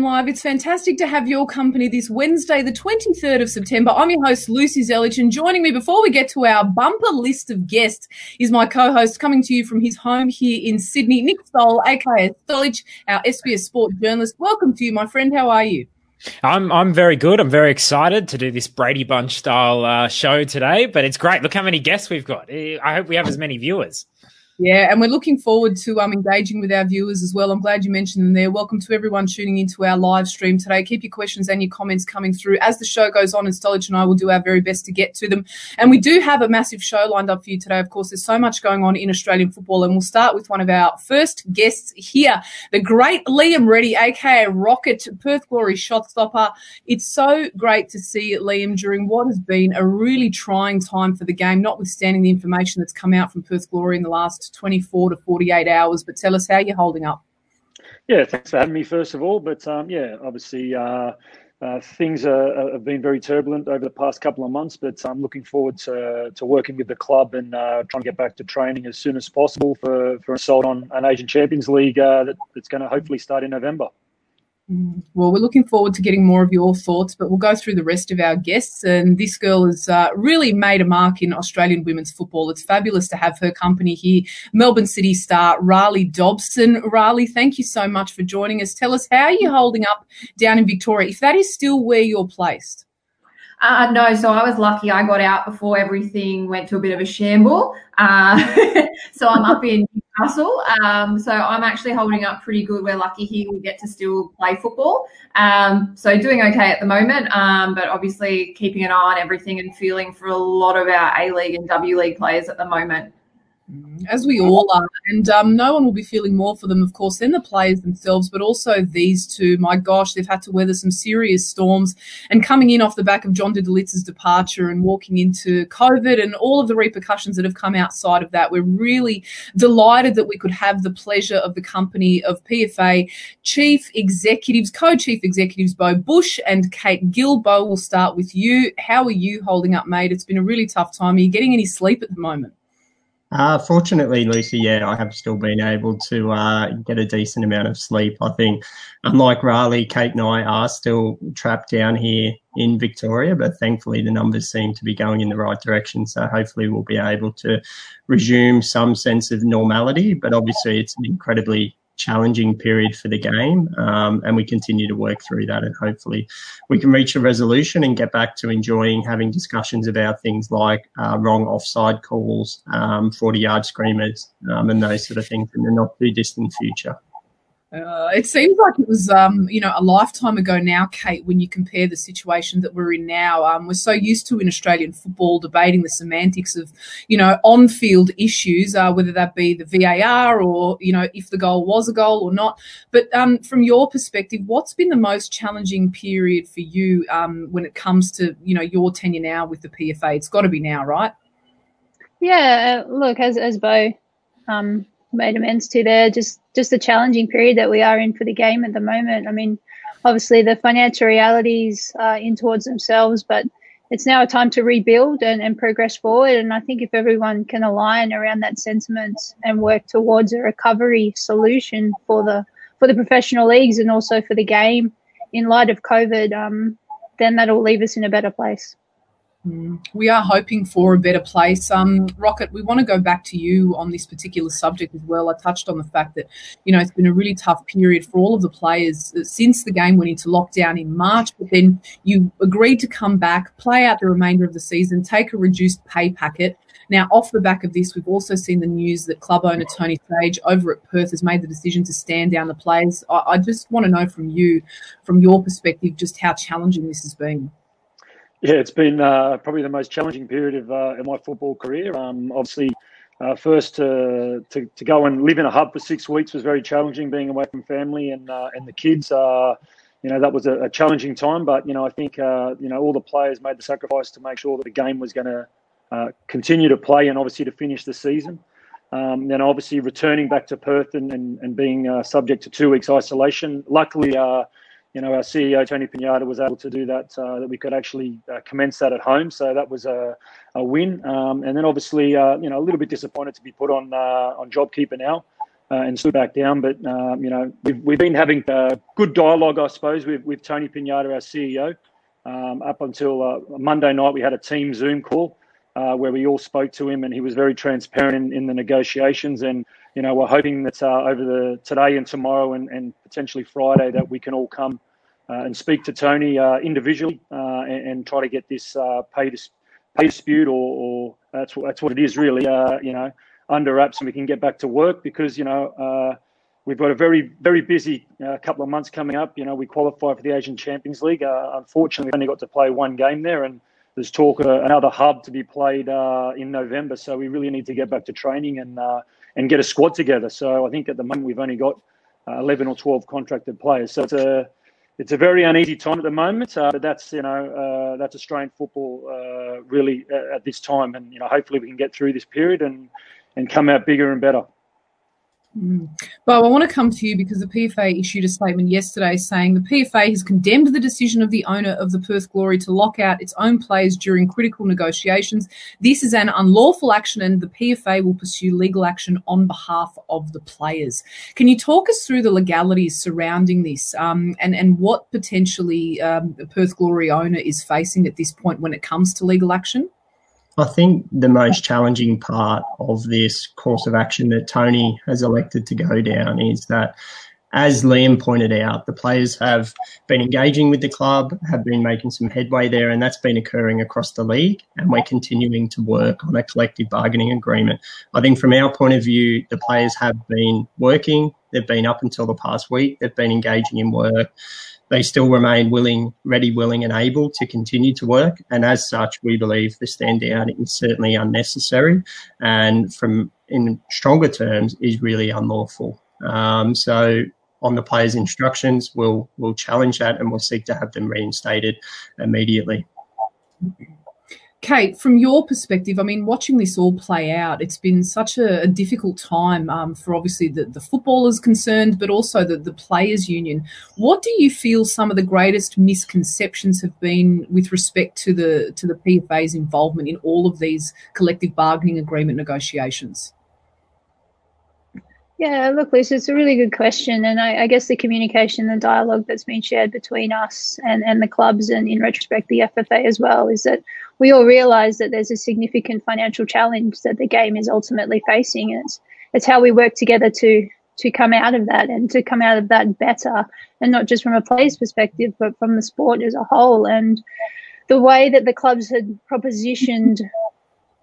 Live. It's fantastic to have your company this Wednesday, the 23rd of September. I'm your host, Lucy Zelic, and joining me before we get to our bumper list of guests is my co-host coming to you from his home here in Sydney, Nick Stoll, aka Stolich, our SBS sport journalist. Welcome to you, my friend. How are you? I'm I'm very good. I'm very excited to do this Brady Bunch style uh, show today. But it's great. Look how many guests we've got. I hope we have as many viewers. Yeah, and we're looking forward to um, engaging with our viewers as well. I'm glad you mentioned them there. Welcome to everyone tuning into our live stream today. Keep your questions and your comments coming through as the show goes on, and Stolich and I will do our very best to get to them. And we do have a massive show lined up for you today. Of course, there's so much going on in Australian football, and we'll start with one of our first guests here, the great Liam Reddy, aka Rocket, Perth Glory shot stopper. It's so great to see Liam during what has been a really trying time for the game, notwithstanding the information that's come out from Perth Glory in the last 24 to 48 hours. But tell us how you're holding up. Yeah, thanks for having me, first of all. But um, yeah, obviously, uh, uh, things are, have been very turbulent over the past couple of months, but I'm looking forward to, to working with the club and uh, trying to get back to training as soon as possible for, for assault on an Asian Champions League uh, that, that's going to hopefully start in November. Mm. Well, we're looking forward to getting more of your thoughts, but we'll go through the rest of our guests. And this girl has uh, really made a mark in Australian women's football. It's fabulous to have her company here. Melbourne City star Rhali Dobson. Rhali, thank you so much for joining us. Tell us how are you're holding up down in Victoria, if that is still where you're placed. Uh, no, so I was lucky. I got out before everything went to a bit of a shamble. Uh, so I'm up in Newcastle. Um, so I'm actually holding up pretty good. We're lucky here we get to still play football. Um, so doing okay at the moment, um, but obviously keeping an eye on everything and feeling for a lot of our A League and W League players at the moment as we all are. And um, no one will be feeling more for them, of course, than the players themselves, but also these two. My gosh, they've had to weather some serious storms. And coming in off the back of John Didulica's departure and walking into COVID and all of the repercussions that have come outside of that, we're really delighted that we could have the pleasure of the company of PFA chief executives, co-chief executives, Beau Busch and Kate Gill. Beau, we'll start with you. How are you holding up, mate? It's been a really tough time. Are you getting any sleep at the moment? Uh, fortunately, Lucy, yeah, I have still been able to uh, get a decent amount of sleep. I think, unlike Rhali, Kate and I are still trapped down here in Victoria, but thankfully the numbers seem to be going in the right direction. So hopefully we'll be able to resume some sense of normality. But obviously, it's an incredibly challenging period for the game. Um, and we continue to work through that. And hopefully we can reach a resolution and get back to enjoying having discussions about things like uh, wrong offside calls, um, 40 yard screamers, um, and those sort of things in the not too distant future. Uh, it seems like it was, um, you know, a lifetime ago now, Kate, when you compare the situation that we're in now. Um, we're so used to in Australian football debating the semantics of, you know, on field issues, uh, whether that be the VAR or, you know, if the goal was a goal or not. But um, from your perspective, what's been the most challenging period for you um, when it comes to, you know, your tenure now with the PFA? It's got to be now, right? Yeah, uh, look, as, as Beau um, made amends to there. Just just the challenging period that we are in for the game at the moment. I mean, obviously the financial realities are in towards themselves, but it's now a time to rebuild and, and progress forward. And I think if everyone can align around that sentiment and work towards a recovery solution for the for the professional leagues and also for the game in light of COVID, um, then that'll leave us in a better place. Mm. We are hoping for a better place. Um, Rocket, we want to go back to you on this particular subject as well. I touched on the fact that, you know, it's been a really tough period for all of the players uh, since the game went into lockdown in March, but then you agreed to come back, play out the remainder of the season, take a reduced pay packet. Now, off the back of this, we've also seen the news that club owner Tony Sage over at Perth has made the decision to stand down the players. I, I just want to know from you, from your perspective, just how challenging this has been. Yeah, it's been uh, probably the most challenging period of, uh, my football career. Um, obviously, uh, first to, to, to go and live in a hub for six weeks was very challenging, being away from family and uh, and the kids. Uh, you know that was a, a, challenging time, but you know I think uh, you know all the players made the sacrifice to make sure that the game was going to continue to play and obviously to finish the season. Um, then obviously returning back to Perth and, and, and being subject to two weeks isolation. Luckily, you know, our CEO Tony Pignata was able to do that. Uh, that we could actually uh, commence that at home, so that was a, a win. Um, and then obviously, uh, you know, a little bit disappointed to be put on uh, on JobKeeper now. uh, and stood back down. But um, you know, we've, we've been having uh, good dialogue, I suppose, with, with Tony Pignata, our CEO. Um, up until Monday night, we had a team Zoom call where we all spoke to him, and he was very transparent in, in the negotiations. And you know, we're hoping that uh, over the today and tomorrow, and, and potentially Friday, that we can all come uh, and speak to Tony individually and, and, try to get this pay, dis- pay dispute, or, or, that's what that's what it is really. you know under wraps and we can get back to work because you know uh, we've got a very very busy uh, couple of months coming up. You know we qualify for the Asian Champions League. Uh, unfortunately, we only got to play one game there, and there's talk of another hub to be played uh, in November. So we really need to get back to training and uh, and get a squad together. So I think at the moment we've only got uh, 11 or 12 contracted players. So it's a it's a very uneasy time at the moment, uh, but that's you know uh, that's Australian football uh, really at, at, this time, and you know hopefully we can get through this period and and come out bigger and better. Mm. Bob, I want to come to you because the PFA issued a statement yesterday saying the PFA has condemned the decision of the owner of the Perth Glory to lock out its own players during critical negotiations. This is an unlawful action and the PFA will pursue legal action on behalf of the players. Can you talk us through the legalities surrounding this um, and, and what potentially um, the Perth Glory owner is facing at this point when it comes to legal action? I think the most challenging part of this course of action that Tony has elected to go down is that, as Liam pointed out, the players have been engaging with the club, have been making some headway there, and that's been occurring across the league. And we're continuing to work on a collective bargaining agreement. I think from our point of view, the players have been working. They've been up until the past week. They've been engaging in work they still remain willing, ready, willing, and able to continue to work. And as such, we believe the stand down is certainly unnecessary, and from in stronger terms, is really unlawful. Um, so on the players' instructions, we'll we'll challenge that and we'll seek to have them reinstated immediately. Kate, from your perspective, I mean, watching this all play out, it's been such a, a difficult time um, for obviously the, the footballers concerned, but also the, the players' union. What do you feel some of the greatest misconceptions have been with respect to the to the PFA's involvement in all of these collective bargaining agreement negotiations? Yeah, look, Lisa, it's a really good question. And I, I, guess the communication and dialogue that's been shared between us and, and the clubs and in retrospect the FFA as well is that we all realise that there's a significant financial challenge that the game is ultimately facing. And it's, it's how we work together to to come out of that and to come out of that better and not just from a player's perspective, but from the sport as a whole. And the way that the clubs had propositioned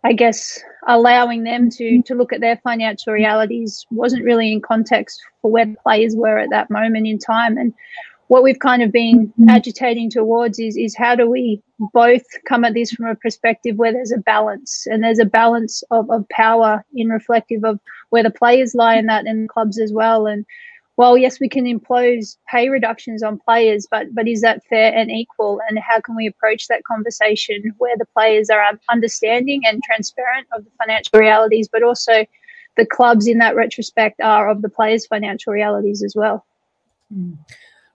I guess allowing them to to look at their financial realities wasn't really in context for where the players were at that moment in time. And what we've kind of been agitating towards is is how do we both come at this from a perspective where there's a balance and there's a balance of, of power in reflective of where the players lie in that and clubs as well. And well, yes, we can impose pay reductions on players, but but is that fair and equal? And how can we approach that conversation where the players are understanding and transparent of the financial realities, but also the clubs in that retrospect are of the players' financial realities as well. Mm.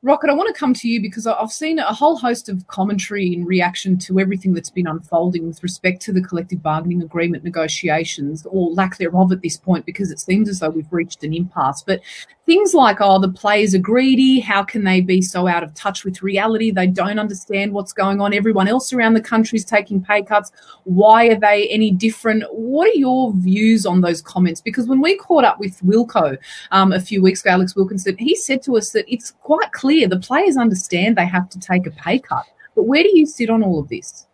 Rocket, I want to come to you because I've seen a whole host of commentary in reaction to everything that's been unfolding with respect to the collective bargaining agreement negotiations, or lack thereof at this point, because it seems as though we've reached an impasse. But things like, oh, the players are greedy. How can they be so out of touch with reality? They don't understand what's going on. Everyone else around the country is taking pay cuts. Why are they any different? What are your views on those comments? Because when we caught up with Wilco um, a few weeks ago, Alex Wilkinson, he said to us that it's quite clear the players understand they have to take a pay cut. But where do you sit on all of this?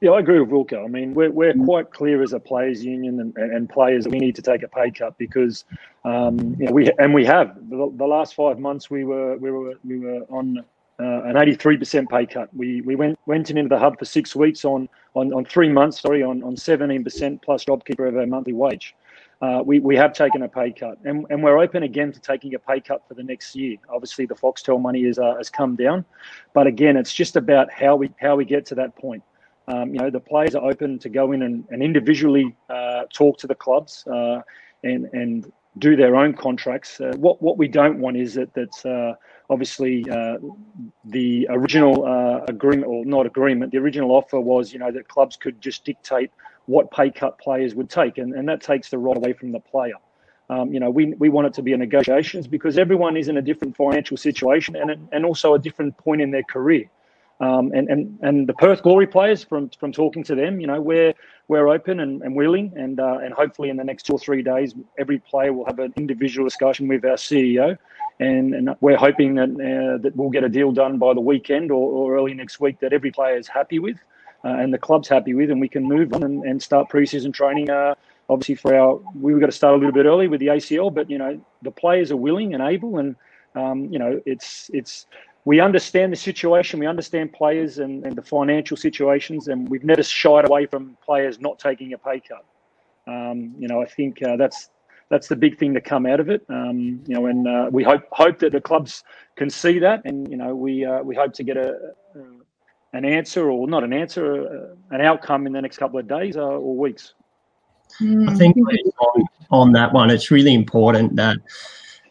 Yeah, I agree with Wilco. I mean, we're, we're quite clear as a players' union and, and players that we need to take a pay cut because, um, you know, we and we have the, the, last five months we were we were we were on uh, an 83% pay cut. We we went went into the hub for six weeks on on, on three months, sorry, on, on 17% plus JobKeeper of our monthly wage. Uh, we, we have taken a pay cut and, and we're open again to taking a pay cut for the next year. Obviously, the Foxtel money is, uh, has come down, but again, it's just about how we how we get to that point. Um, you know, the players are open to go in and, and individually uh, talk to the clubs uh, and and do their own contracts. Uh, what what we don't want is that that's uh, obviously the original agreement or not agreement. The original offer was you know that clubs could just dictate what pay cut players would take, and, and that takes the right away from the player. um, you know, we, we want it to be a negotiations because everyone is in a different financial situation and, and also a different point in their career. Um, and, and, and the Perth Glory players, from, from talking to them, you know, we're, we're open and, and willing. And, uh, and hopefully in the next two or three days, every player will have an individual discussion with our CEO. And, and we're hoping that, uh, that we'll get a deal done by the weekend or, or early next week that every player is happy with and the club's happy with, and we can move on and, and start preseason training. Uh, obviously, for our, we have got to start a little bit early with the ACL, but you know, the players are willing and able, and um, you know, it's it's we understand the situation, we understand players and, and the financial situations, and we've never shied away from players not taking a pay cut. Um, you know, I think uh, that's that's the big thing to come out of it. Um, you know, and uh, we hope hope that the clubs can see that, and you know, we uh, we hope to get a, an answer or not an answer, uh, an outcome in the next couple of days uh, or weeks. I think on, on that one, it's really important that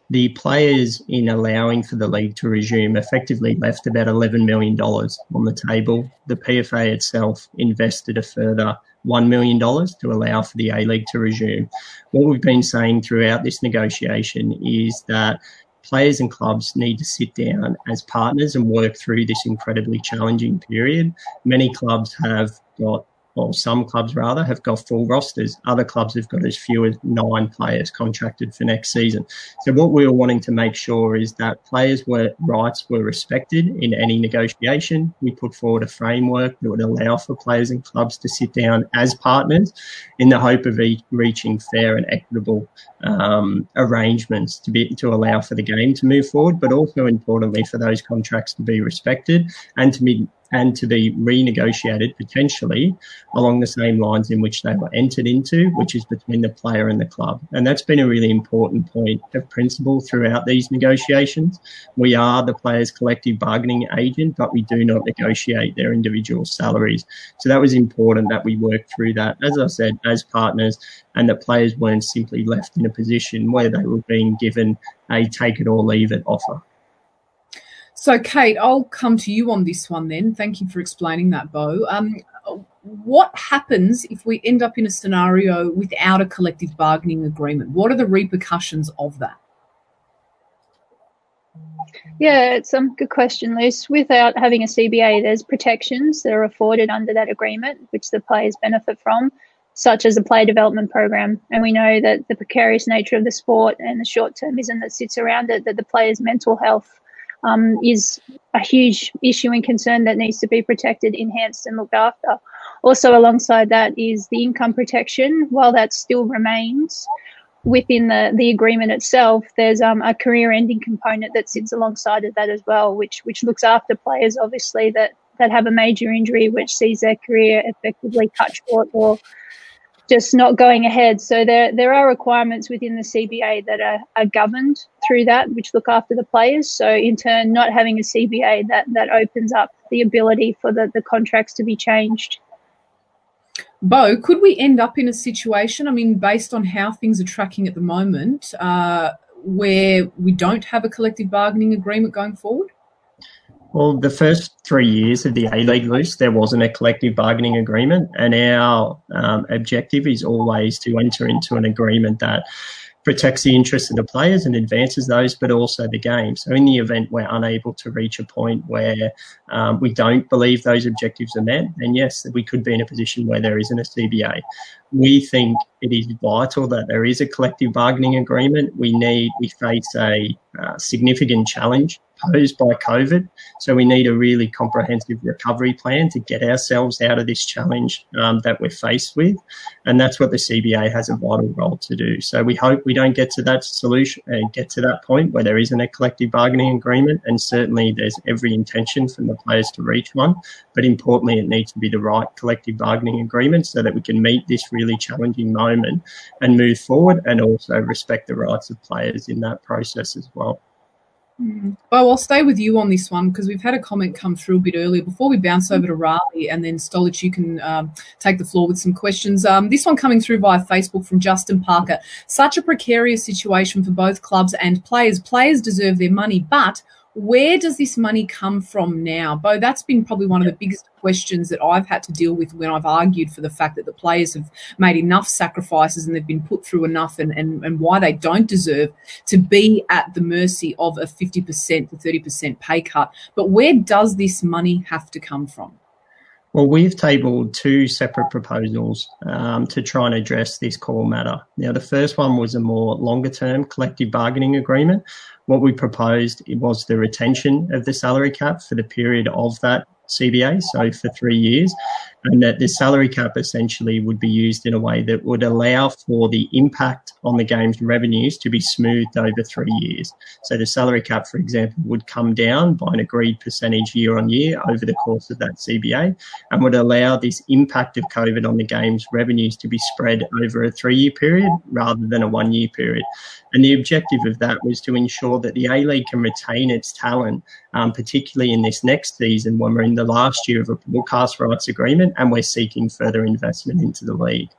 the players in allowing for the league to resume effectively left about $11 million on the table. The PFA itself invested a further $1 million to allow for the A League to resume. What we've been saying throughout this negotiation is that players and clubs need to sit down as partners and work through this incredibly challenging period. Many clubs have got well, some clubs rather have got full rosters. Other clubs have got as few as nine players contracted for next season. So what we were wanting to make sure is that players' were, rights were respected in any negotiation. We put forward a framework that would allow for players and clubs to sit down as partners in the hope of reaching fair and equitable um, arrangements to be to allow for the game to move forward, but also importantly for those contracts to be respected and to be and to be renegotiated potentially along the same lines in which they were entered into, which is between the player and the club. And that's been a really important point of principle throughout these negotiations. We are the players' collective bargaining agent, but we do not negotiate their individual salaries. So that was important that we worked through that, as I said, as partners, and that players weren't simply left in a position where they were being given a take it or leave it offer. So, Kate, I'll come to you on this one then. Thank you for explaining that, Beau. Um, what happens if we end up in a scenario without a collective bargaining agreement? What are the repercussions of that? Yeah, it's a um, good question, Luce. Without having a CBA, there's protections that are afforded under that agreement, which the players benefit from, such as a player development program. And we know that the precarious nature of the sport and the short termism that sits around it, that the players' mental health um, is a huge issue and concern that needs to be protected, enhanced, and looked after. Also, alongside that is the income protection. While that still remains within the, the agreement itself, there's um, a career ending component that sits alongside of that as well, which which looks after players obviously that that have a major injury which sees their career effectively cut short or just not going ahead. So there there are requirements within the CBA that are, are governed through that, which look after the players. So in turn, not having a CBA that that opens up the ability for the, the contracts to be changed. Beau, could we end up in a situation? I mean, based on how things are tracking at the moment, uh, where we don't have a collective bargaining agreement going forward? Well, the first three years of the A League Lucy, there wasn't a collective bargaining agreement, and our um, objective is always to enter into an agreement that protects the interests of the players and advances those, but also the game. So, in the event we're unable to reach a point where um, we don't believe those objectives are met, then yes, we could be in a position where there isn't a CBA. We think it is vital that there is a collective bargaining agreement. We need, we face a uh, significant challenge posed by COVID. So we need a really comprehensive recovery plan to get ourselves out of this challenge um, that we're faced with. And that's what the CBA has a vital role to do. So we hope we don't get to that solution and uh, get to that point where there isn't a collective bargaining agreement. And certainly there's every intention from the players to reach one. But importantly, it needs to be the right collective bargaining agreement so that we can meet this really challenging moment and move forward and also respect the rights of players in that process as well. Mm. Well, I'll stay with you on this one because we've had a comment come through a bit earlier. Before we bounce over to Rhali and then Stolich, you can um, take the floor with some questions. Um, this one coming through via Facebook from Justin Parker. Such a precarious situation for both clubs and players. Players deserve their money, but where does this money come from now? Beau, that's been probably one of the biggest questions that I've had to deal with when I've argued for the fact that the players have made enough sacrifices and they've been put through enough and, and, and why they don't deserve to be at the mercy of a 50% to 30% pay cut. But where does this money have to come from? Well, we've tabled two separate proposals um, to try and address this core matter. Now, the first one was a more longer term collective bargaining agreement. What we proposed was the retention of the salary cap for the period of that CBA, so for three years, and that the salary cap essentially would be used in a way that would allow for the impact on the game's revenues to be smoothed over three years. So the salary cap, for example, would come down by an agreed percentage year on year over the course of that CBA and would allow this impact of COVID on the game's revenues to be spread over a three year period rather than a one year period. And the objective of that was to ensure that the A League can retain its talent, um, particularly in this next season when we're in the last year of a broadcast rights agreement and we're seeking further investment into the league.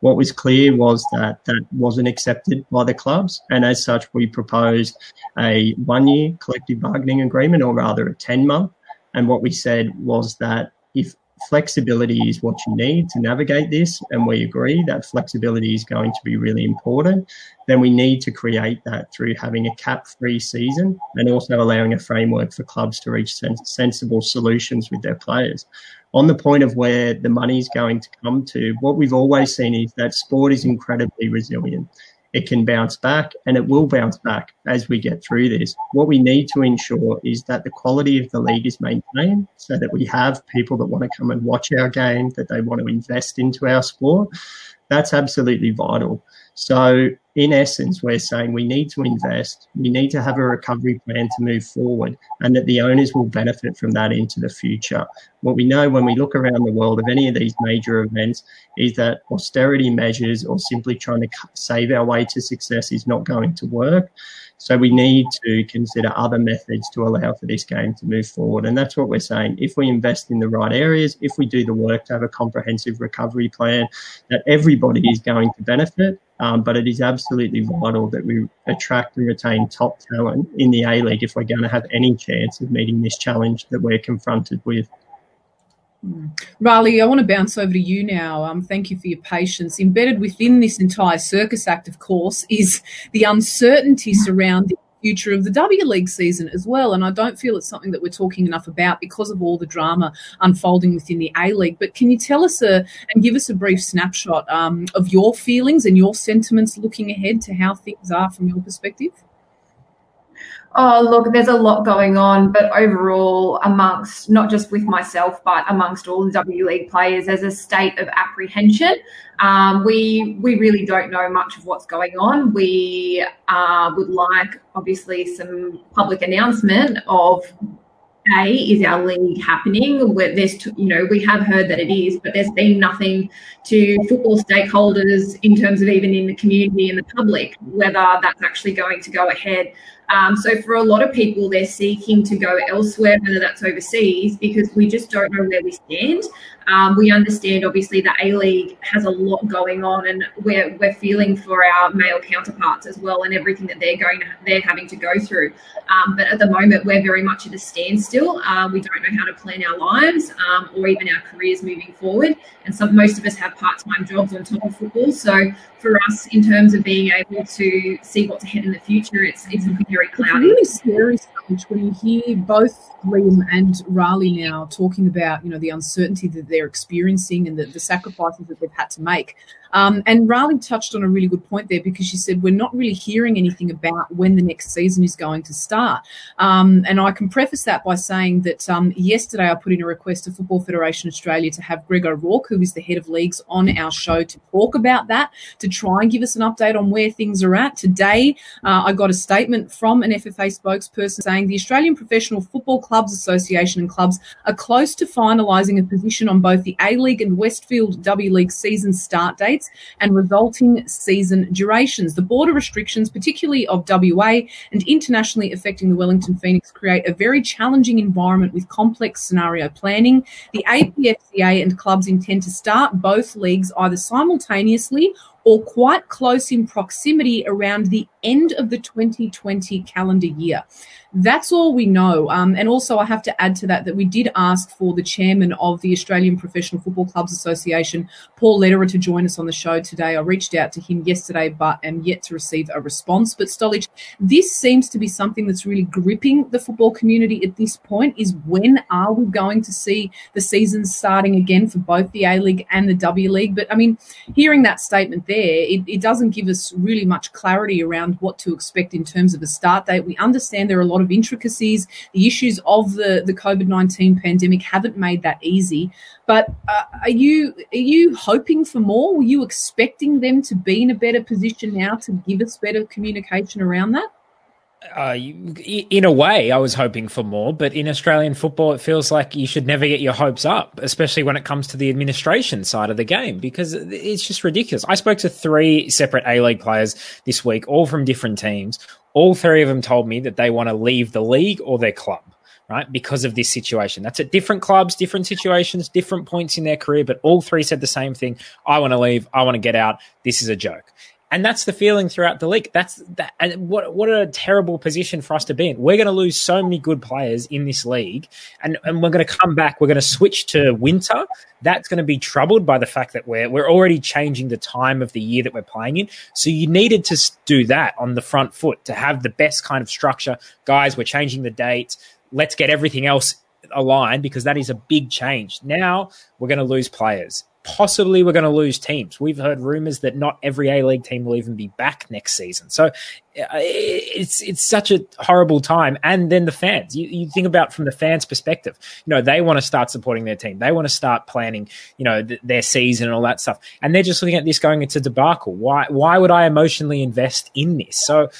What was clear was that that wasn't accepted by the clubs, and as such, we proposed a one year collective bargaining agreement, or rather a 10 month. And what we said was that if flexibility is what you need to navigate this, and we agree that flexibility is going to be really important, then we need to create that through having a cap free season and also allowing a framework for clubs to reach sens- sensible solutions with their players. On the point of where the money is going to come to, what we've always seen is that sport is incredibly resilient it can bounce back and it will bounce back as we get through this. What we need to ensure is that the quality of the league is maintained so that we have people that want to come and watch our game, that they want to invest into our sport. That's absolutely vital. So, in essence, we're saying we need to invest, we need to have a recovery plan to move forward, and that the owners will benefit from that into the future. What we know when we look around the world of any of these major events is that austerity measures or simply trying to save our way to success is not going to work. So we need to consider other methods to allow for this game to move forward. And that's what we're saying. If we invest in the right areas, if we do the work to have a comprehensive recovery plan, that everybody is going to benefit. Um, but it is absolutely vital that we attract and retain top talent in the A League if we're going to have any chance of meeting this challenge that we're confronted with. Rhali, I want to bounce over to you now. Um, thank you for your patience. Embedded within this entire Circus Act, of course, is the uncertainty surrounding future of the W League season as well. And I don't feel it's something that we're talking enough about because of all the drama unfolding within the A League. But can you tell us a, and give us a brief snapshot um, of your feelings and your sentiments looking ahead to how things are from your perspective? Oh, look, there's a lot going on, but overall, amongst not just with myself, but amongst all the W League players, there's a state of apprehension. Um, we we really don't know much of what's going on. We uh, would like, obviously, some public announcement of a is our league happening? Where there's, you know, we have heard that it is, but there's been nothing to football stakeholders in terms of even in the community and the public whether that's actually going to go ahead. Um, so for a lot of people, they're seeking to go elsewhere, whether that's overseas, because we just don't know where we stand. Um, we understand, obviously, the A League has a lot going on, and we're we're feeling for our male counterparts as well, and everything that they're going to, they're having to go through. Um, but at the moment, we're very much at a standstill. Uh, we don't know how to plan our lives um, or even our careers moving forward, and some most of us have part time jobs on top of football. So for us, in terms of being able to see what's ahead in the future, it's it's very cloudy. It's really scary when you hear both Liam and Rhali now talking about you know the uncertainty that they're experiencing and the, the sacrifices that they've had to make. Um, and Rhali touched on a really good point there because she said we're not really hearing anything about when the next season is going to start. Um, and I can preface that by saying that um, yesterday I put in a request to Football Federation Australia to have Greg O'Rourke, who is the head of leagues, on our show to talk about that, to try and give us an update on where things are at. Today, uh, I got a statement from an FFA spokesperson saying the Australian Professional Football Clubs Association and clubs are close to finalising a position on both the A League and Westfield W League season start dates and resulting season durations. The border restrictions, particularly of WA and internationally affecting the Wellington Phoenix, create a very challenging environment with complex scenario planning. The APFCA and clubs intend to start both leagues either simultaneously or quite close in proximity around the end of the 2020 calendar year. That's all we know. Um, and also, I have to add to that that we did ask for the chairman of the Australian Professional Football Clubs Association, Paul Lederer, to join us on the show today. I reached out to him yesterday, but am yet to receive a response. But Stolich, this seems to be something that's really gripping the football community at this point. Is when are we going to see the season starting again for both the A League and the W League? But I mean, hearing that statement there, it, it doesn't give us really much clarity around what to expect in terms of a start date. We understand there are a lot of intricacies. The issues of the, the COVID 19 pandemic haven't made that easy. But uh, are you are you hoping for more? Were you expecting them to be in a better position now to give us better communication around that? Uh, in a way, I was hoping for more, but in Australian football, it feels like you should never get your hopes up, especially when it comes to the administration side of the game, because it's just ridiculous. I spoke to three separate A League players this week, all from different teams. All three of them told me that they want to leave the league or their club, right? Because of this situation. That's at different clubs, different situations, different points in their career, but all three said the same thing. I want to leave. I want to get out. This is a joke. And that's the feeling throughout the league. That's that. And what what a terrible position for us to be in. We're going to lose so many good players in this league, and and we're going to come back. We're going to switch to winter. That's going to be troubled by the fact that we're we're already changing the time of the year that we're playing in. So you needed to do that on the front foot to have the best kind of structure, guys. We're changing the date. Let's get everything else aligned because that is a big change. Now we're going to lose players possibly we're going to lose teams. We've heard rumors that not every A League team will even be back next season. So uh, it's it's such a horrible time. And then the fans. You, you think about from the fans' perspective. You know they want to start supporting their team. They want to start planning. You know th- their season and all that stuff. And they're just looking at this going into debacle. Why why would I emotionally invest in this? So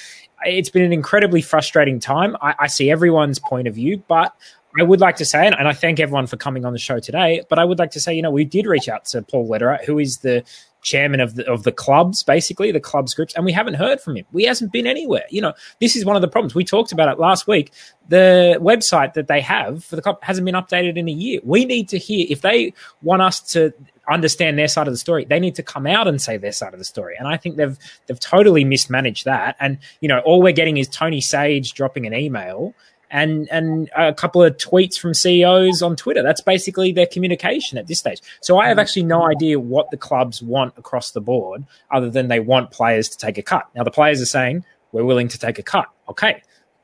it's been an incredibly frustrating time. I, I see everyone's point of view, but I would like to say, and I thank everyone for coming on the show today, but I would like to say, you know, we did reach out to Paul Lederer, who is the chairman of the of the clubs, basically the clubs groups, and we haven't heard from him. We hasn't been anywhere. You know, this is one of the problems. We talked about it last week. The website that they have for the club hasn't been updated in a year. We need to hear if they want us to understand their side of the story. They need to come out and say their side of the story. And I think they've they've totally mismanaged that. And you know, all we're getting is Tony Sage dropping an email and and a couple of tweets from CEOs on Twitter. That's basically their communication at this stage. So I have mm-hmm. actually no idea what the clubs want across the board, other than they want players to take a cut. Now the players are saying we're willing to take a cut. Okay,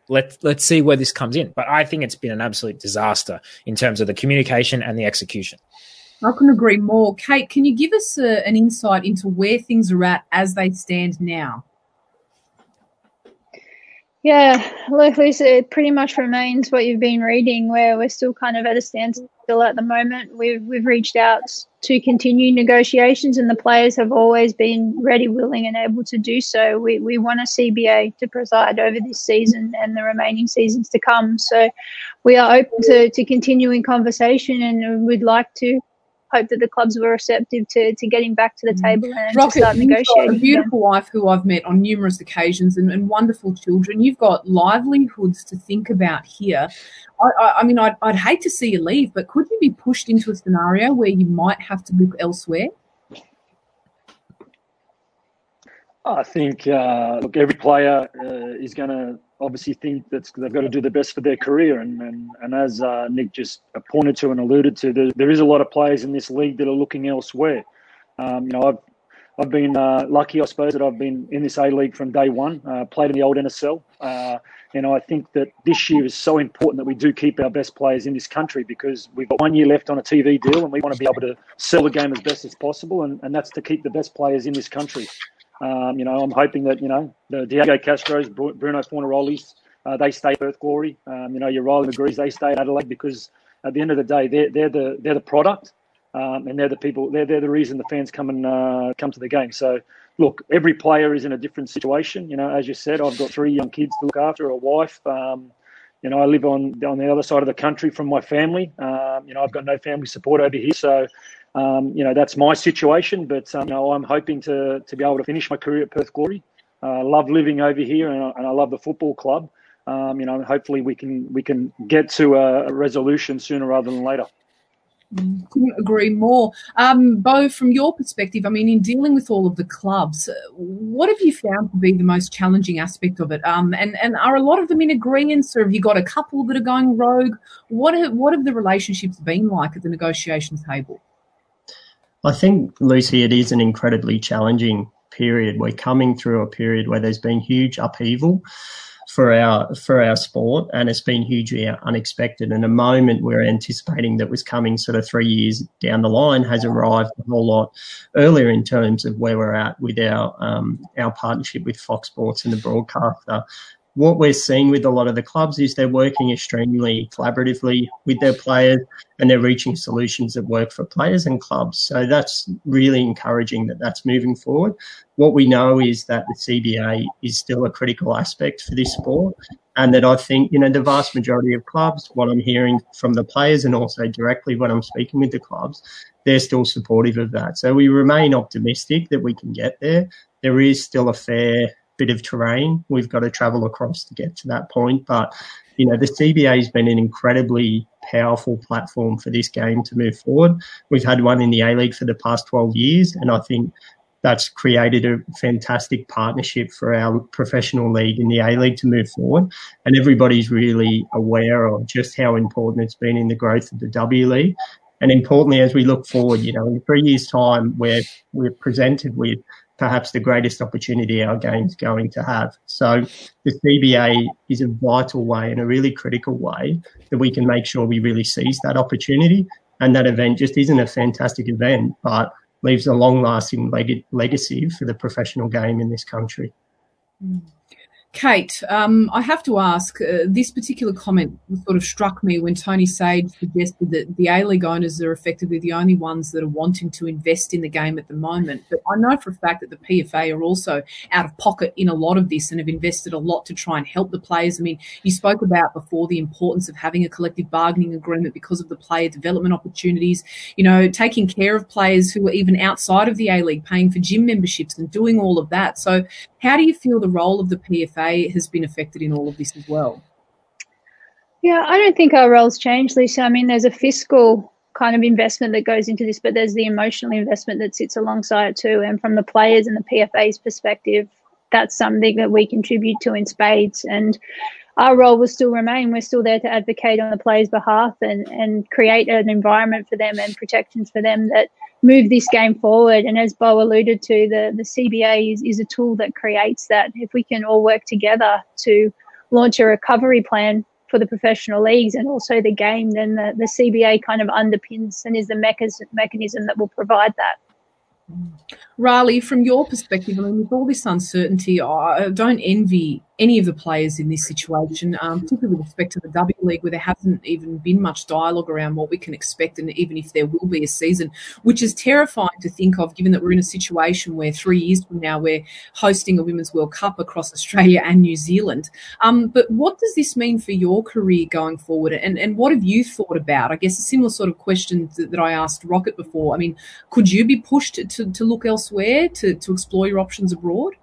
let's let's see where this comes in. But I think it's been an absolute disaster in terms of the communication and the execution. I couldn't agree more. Kate, can you give us a, an insight into where things are at as they stand now? Yeah, look, Lisa, it pretty much remains what you've been reading, where we're still kind of at a standstill at the moment. We've we've reached out to continue negotiations, and the players have always been ready, willing, and able to do so. We we want a CBA to preside over this season and the remaining seasons to come. So, we are open to to continuing conversation, and we'd like to hope that the clubs were receptive to, to getting back to the mm. table and Rocket, to start negotiating. a beautiful again. wife who I've met on numerous occasions and, and, wonderful children. You've got livelihoods to think about here. I, I, I mean, I'd, I'd hate to see you leave, but could you be pushed into a scenario where you might have to look elsewhere? I think uh, look, every player uh, is going to obviously think that they've got to do the best for their career. And and, and as uh, Nick just pointed to and alluded to, there, there is a lot of players in this league that are looking elsewhere. Um, you know, I've I've been uh, lucky, I suppose, that I've been in this A League from day one. Uh, played in the old NSL. Uh, and I think that this year is so important that we do keep our best players in this country because we've got one year left on a TV deal and we want to be able to sell the game as best as possible. And, and that's to keep the best players in this country. Um, you know, I'm hoping that you know the Diego Castros, Bruno Fornarolis, uh, they stay at Perth Glory. Um, you know, your Riley McGree's, they stay at Adelaide because at the end of the day, they're they're the they're the product, um, and they're the people. They're they're the reason the fans come and uh, come to the game. So, look, every player is in a different situation. You know, as you said, I've got three young kids to look after, a wife. Um, you know, I live on on the other side of the country from my family. Um, you know, I've got no family support over here, so um, you know, that's my situation, but um, you know, I'm hoping to to be able to finish my career at Perth Glory. Uh, I uh, love living over here, and I, and I love the football club. Um, you know, hopefully we can we can get to a, resolution sooner rather than later. Couldn't agree more. Um, Beau, from your perspective, I mean, in dealing with all of the clubs, uh, what have you found to be the most challenging aspect of it? Um, and, and are a lot of them in agreement, or have you got a couple that are going rogue? What have, what have the relationships been like at the negotiation table? I think, Lucy, it is an incredibly challenging period. We're coming through a period where there's been huge upheaval for our for our sport, and it's been hugely unexpected. And a moment we're anticipating that was coming sort of three years down the line has arrived a whole lot earlier in terms of where we're at with our um, our partnership with Fox Sports and the broadcaster what we're seeing with a lot of the clubs is they're working extremely collaboratively with their players and they're reaching solutions that work for players and clubs. So that's really encouraging that that's moving forward. What we know is that the CBA is still a critical aspect for this sport and that I think, you know, the vast majority of clubs, what I'm hearing from the players and also directly when I'm speaking with the clubs, they're still supportive of that. So we remain optimistic that we can get there. There is still a fair bit of terrain we've got to travel across to get to that point. But you know, the CBA has been an incredibly powerful platform for this game to move forward. We've had one in the A League for the past 12 years, and I think that's created a fantastic partnership for our professional league in the A League to move forward. And everybody's really aware of just how important it's been in the growth of the W League. And importantly, as we look forward, you know, in three years' time, we're, we're presented with perhaps the greatest opportunity our game's going to have. So the CBA is a vital way and a really critical way that we can make sure we really seize that opportunity. And that event just isn't a fantastic event, but leaves a long lasting leg- legacy for the professional game in this country. Mm. Kate, um, I have to ask, uh, this particular comment sort of struck me when Tony Sage suggested that the A League owners are effectively the only ones that are wanting to invest in the game at the moment. But I know for a fact that the PFA are also out of pocket in a lot of this and have invested a lot to try and help the players. I mean, you spoke about before the importance of having a collective bargaining agreement because of the player development opportunities, you know, taking care of players who are even outside of the A League, paying for gym memberships and doing all of that. So, how do you feel the role of the PFA? Has been affected in all of this as well? Yeah, I don't think our roles change, Lisa. I mean, there's a fiscal kind of investment that goes into this, but there's the emotional investment that sits alongside it too. And from the players and the PFA's perspective, that's something that we contribute to in spades. And our role will still remain. We're still there to advocate on the players' behalf and, and create an environment for them and protections for them that move this game forward. And as Beau alluded to, the, the CBA is, is a tool that creates that. If we can all work together to launch a recovery plan for the professional leagues and also the game, then the, the CBA kind of underpins and is the mechanism, mechanism that will provide that. Rhali, from your perspective, I mean, with all this uncertainty, I don't envy any of the players in this situation, um, particularly with respect to the W League, where there hasn't even been much dialogue around what we can expect, and even if there will be a season, which is terrifying to think of, given that we're in a situation where three years from now we're hosting a Women's World Cup across Australia and New Zealand. Um, but what does this mean for your career going forward, and, and what have you thought about? I guess a similar sort of question that, that I asked Rocket before. I mean, could you be pushed to, to look elsewhere to, to explore your options abroad?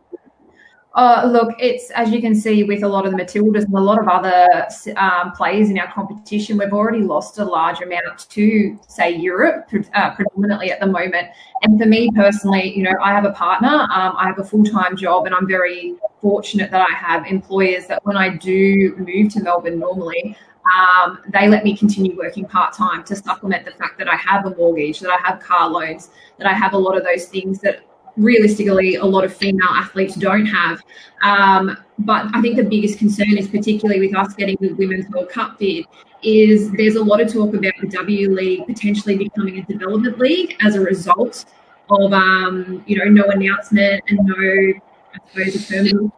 Uh, look, it's as you can see with a lot of the Matildas and a lot of other um, players in our competition, we've already lost a large amount to, say, Europe, uh, predominantly at the moment. And for me personally, you know, I have a partner, um, I have a full time job, and I'm very fortunate that I have employers that when I do move to Melbourne normally, um, they let me continue working part time to supplement the fact that I have a mortgage, that I have car loans, that I have a lot of those things that realistically a lot of female athletes don't have. Um, but I think the biggest concern is particularly with us getting the Women's World Cup bid is there's a lot of talk about the W League potentially becoming a development league as a result of um, you know no announcement and no I suppose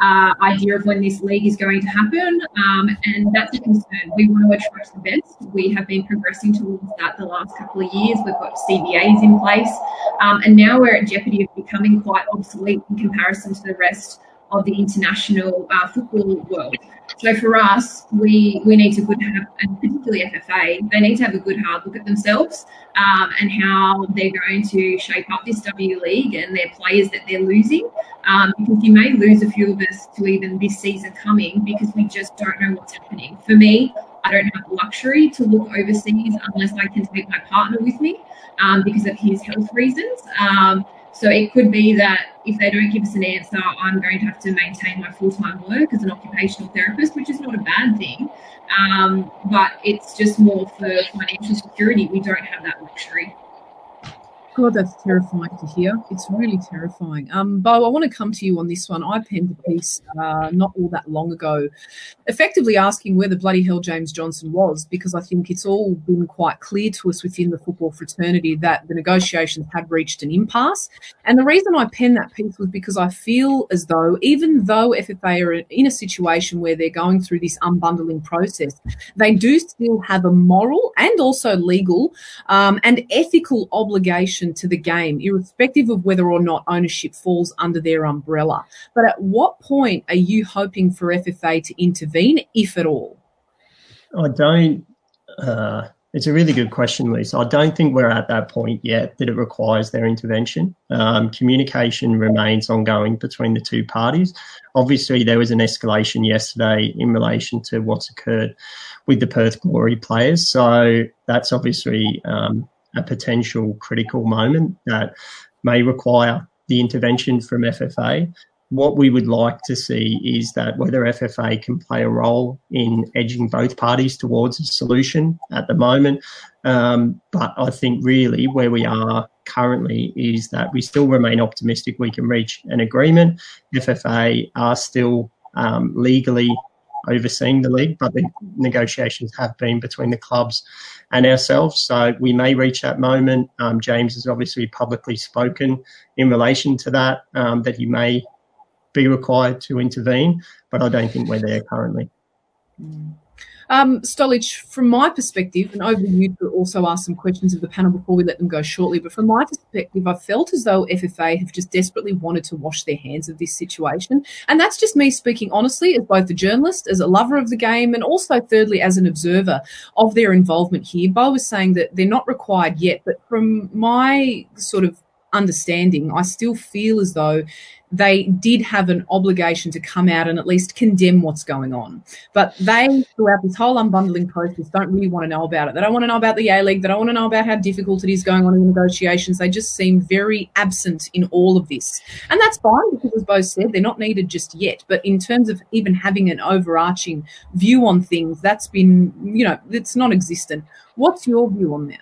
uh, idea of when this league is going to happen, um, and that's a concern. We want to attract the best. We have been progressing towards that the last couple of years. We've got CBAs in place, um, and now we're at jeopardy of becoming quite obsolete in comparison to the rest of the international uh, football world. So for us, we we need to good have, and particularly FFA, they need to have a good hard look at themselves um, and how they're going to shape up this W League and their players that they're losing. Um, because you may lose a few of us to even this season coming because we just don't know what's happening. For me, I don't have the luxury to look overseas unless I can take my partner with me um, because of his health reasons. Um, so it could be that if they don't give us an answer, I'm going to have to maintain my full time work as an occupational therapist, which is not a bad thing. Um, but it's just more for financial security. We don't have that luxury. God, that's terrifying to hear. It's really terrifying. Um, Beau, I want to come to you on this one. I penned a piece uh, not all that long ago, effectively asking where the bloody hell James Johnson was, because I think it's all been quite clear to us within the football fraternity that the negotiations had reached an impasse. And the reason I penned that piece was because I feel as though, even though FFA are in a situation where they're going through this unbundling process, they do still have a moral and also legal um, and ethical obligation to the game, irrespective of whether or not ownership falls under their umbrella. But at what point are you hoping for FFA to intervene, if at all? I don't. Uh, it's a really good question, Lisa. I don't think we're at that point yet that it requires their intervention. Um, communication remains ongoing between the two parties. Obviously, there was an escalation yesterday in relation to what's occurred with the Perth Glory players. So that's obviously um, a potential critical moment that may require the intervention from FFA. What we would like to see is that whether FFA can play a role in edging both parties towards a solution at the moment. Um, but I think really where we are currently is that we still remain optimistic we can reach an agreement. FFA are still um, legally overseeing the league, but the negotiations have been between the clubs and ourselves. So we may reach that moment. Um, James has obviously publicly spoken in relation to that, um, that he may be required to intervene, but I don't think we're there currently. Mm. Um, Stolich, from my perspective, and over you to also ask some questions of the panel before we let them go shortly, but from my perspective, I felt as though FFA have just desperately wanted to wash their hands of this situation. And that's just me speaking honestly as both a journalist, as a lover of the game, and also thirdly, as an observer of their involvement here. Beau was saying that they're not required yet, but from my sort of understanding, I still feel as though they did have an obligation to come out and at least condemn what's going on. But they, throughout this whole unbundling process, don't really want to know about it. They don't want to know about the A League. They don't want to know about how difficult it is going on in the negotiations. They just seem very absent in all of this. And that's fine because, as both said, they're not needed just yet. But in terms of even having an overarching view on things, that's been, you know, it's non existent. What's your view on that?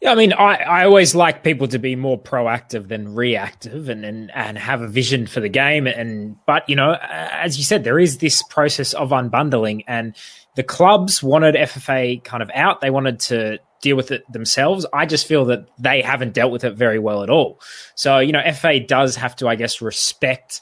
Yeah, I mean, I, I always like people to be more proactive than reactive and, and, and have a vision for the game. And, but, you know, as you said, there is this process of unbundling and the clubs wanted FFA kind of out. They wanted to deal with it themselves. I just feel that they haven't dealt with it very well at all. So, you know, FFA does have to, I guess, respect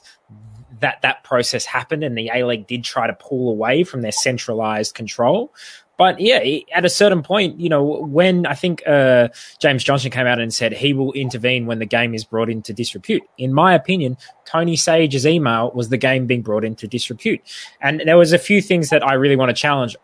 that that process happened and the A League did try to pull away from their centralized control. But yeah, at a certain point, you know, when I think uh, James Johnson came out and said he will intervene when the game is brought into disrepute. In my opinion, Tony Sage's email was the game being brought into disrepute. And there was a few things that I really want to challenge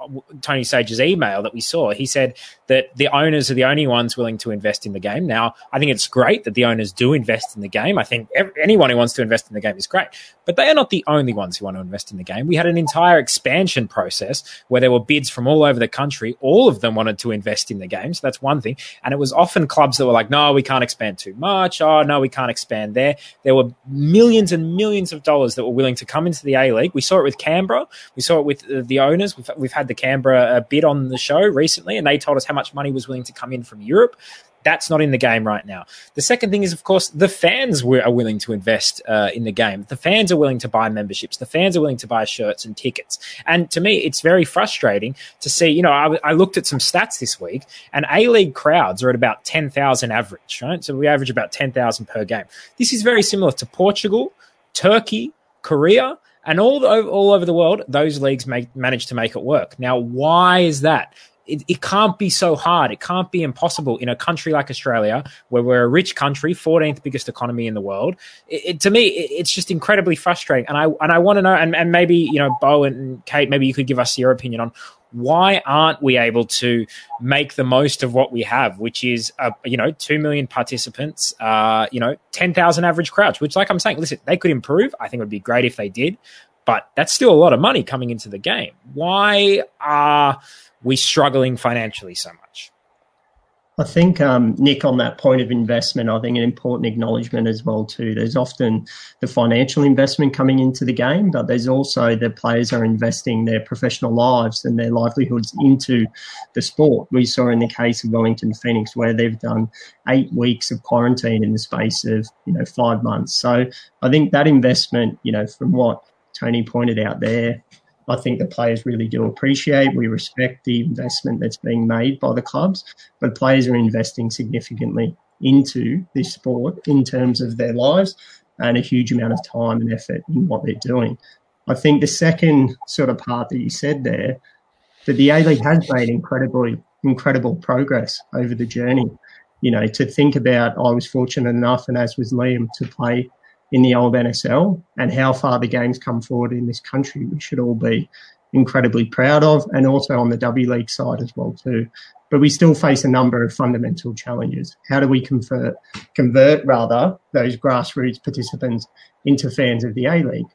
Tony Sage's email that we saw. He said that the owners are the only ones willing to invest in the game. Now, I think it's great that the owners do invest in the game. I think anyone who wants to invest in the game is great, but they are not the only ones who want to invest in the game. We had an entire expansion process where there were bids from all over the country. All of them wanted to invest in the game. So that's one thing. And it was often clubs that were like, no, we can't expand too much. Oh, no, we can't expand there. There were millions and millions of dollars that were willing to come into the A League. We saw it with Canberra. We saw it with uh, the owners. We've, we've had the Canberra uh, bid on the show recently, and they told us how much money was willing to come in from Europe. That's not in the game right now. The second thing is, of course, the fans are willing to invest uh, in the game. The fans are willing to buy memberships. The fans are willing to buy shirts and tickets. And to me, it's very frustrating to see. You know, I, I looked at some stats this week, and A League crowds are at about ten thousand average. Right, so we average about ten thousand per game. This is very similar to Portugal, Turkey, Korea, and all the, all over the world, those leagues make, manage to make it work. Now, why is that? It, it can't be so hard. It can't be impossible in a country like Australia, where we're a rich country, 14th biggest economy in the world. It, it, to me, it's just incredibly frustrating. And I and I want to know, and, and maybe you know, Beau and Kate, maybe you could give us your opinion on why aren't we able to make the most of what we have, which is, uh, you know, 2 million participants, uh, you know, 10,000 average crowds, which, like I'm saying, listen, they could improve. I think it would be great if they did, but that's still a lot of money coming into the game. Why are we struggling financially so much? I think um, Nick, on that point of investment, I think an important acknowledgement as well too. There's often the financial investment coming into the game, but there's also the players are investing their professional lives and their livelihoods into the sport. We saw in the case of Wellington Phoenix where they've done eight weeks of quarantine in the space of you know five months. So I think that investment, you know, from what Tony pointed out there, I think the players really do appreciate. We respect the investment that's being made by the clubs, but players are investing significantly into this sport in terms of their lives and a huge amount of time and effort in what they're doing. I think the second sort of part that you said there, that the A League has made incredibly incredible progress over the journey. You know, to think about, I was fortunate enough, and as was Liam, to play in the old NSL and how far the game's come forward in this country, we should all be incredibly proud of, and also on the W League side as well too. But we still face a number of fundamental challenges. How do we convert, convert rather those grassroots participants into fans of the A League?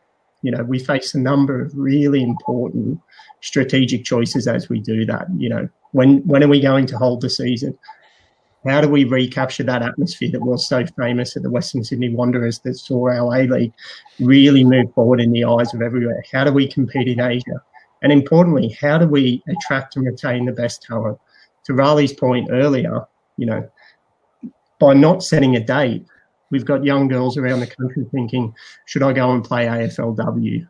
You know, we face a number of really important strategic choices as we do that. You know, when when are we going to hold the season? How do we recapture that atmosphere that was so famous at the Western Sydney Wanderers that saw our A League really move forward in the eyes of everywhere? How do we compete in Asia? And importantly, how do we attract and retain the best talent? To Rhali's point earlier, you know, by not setting a date, we've got young girls around the country thinking, should I go and play AFLW?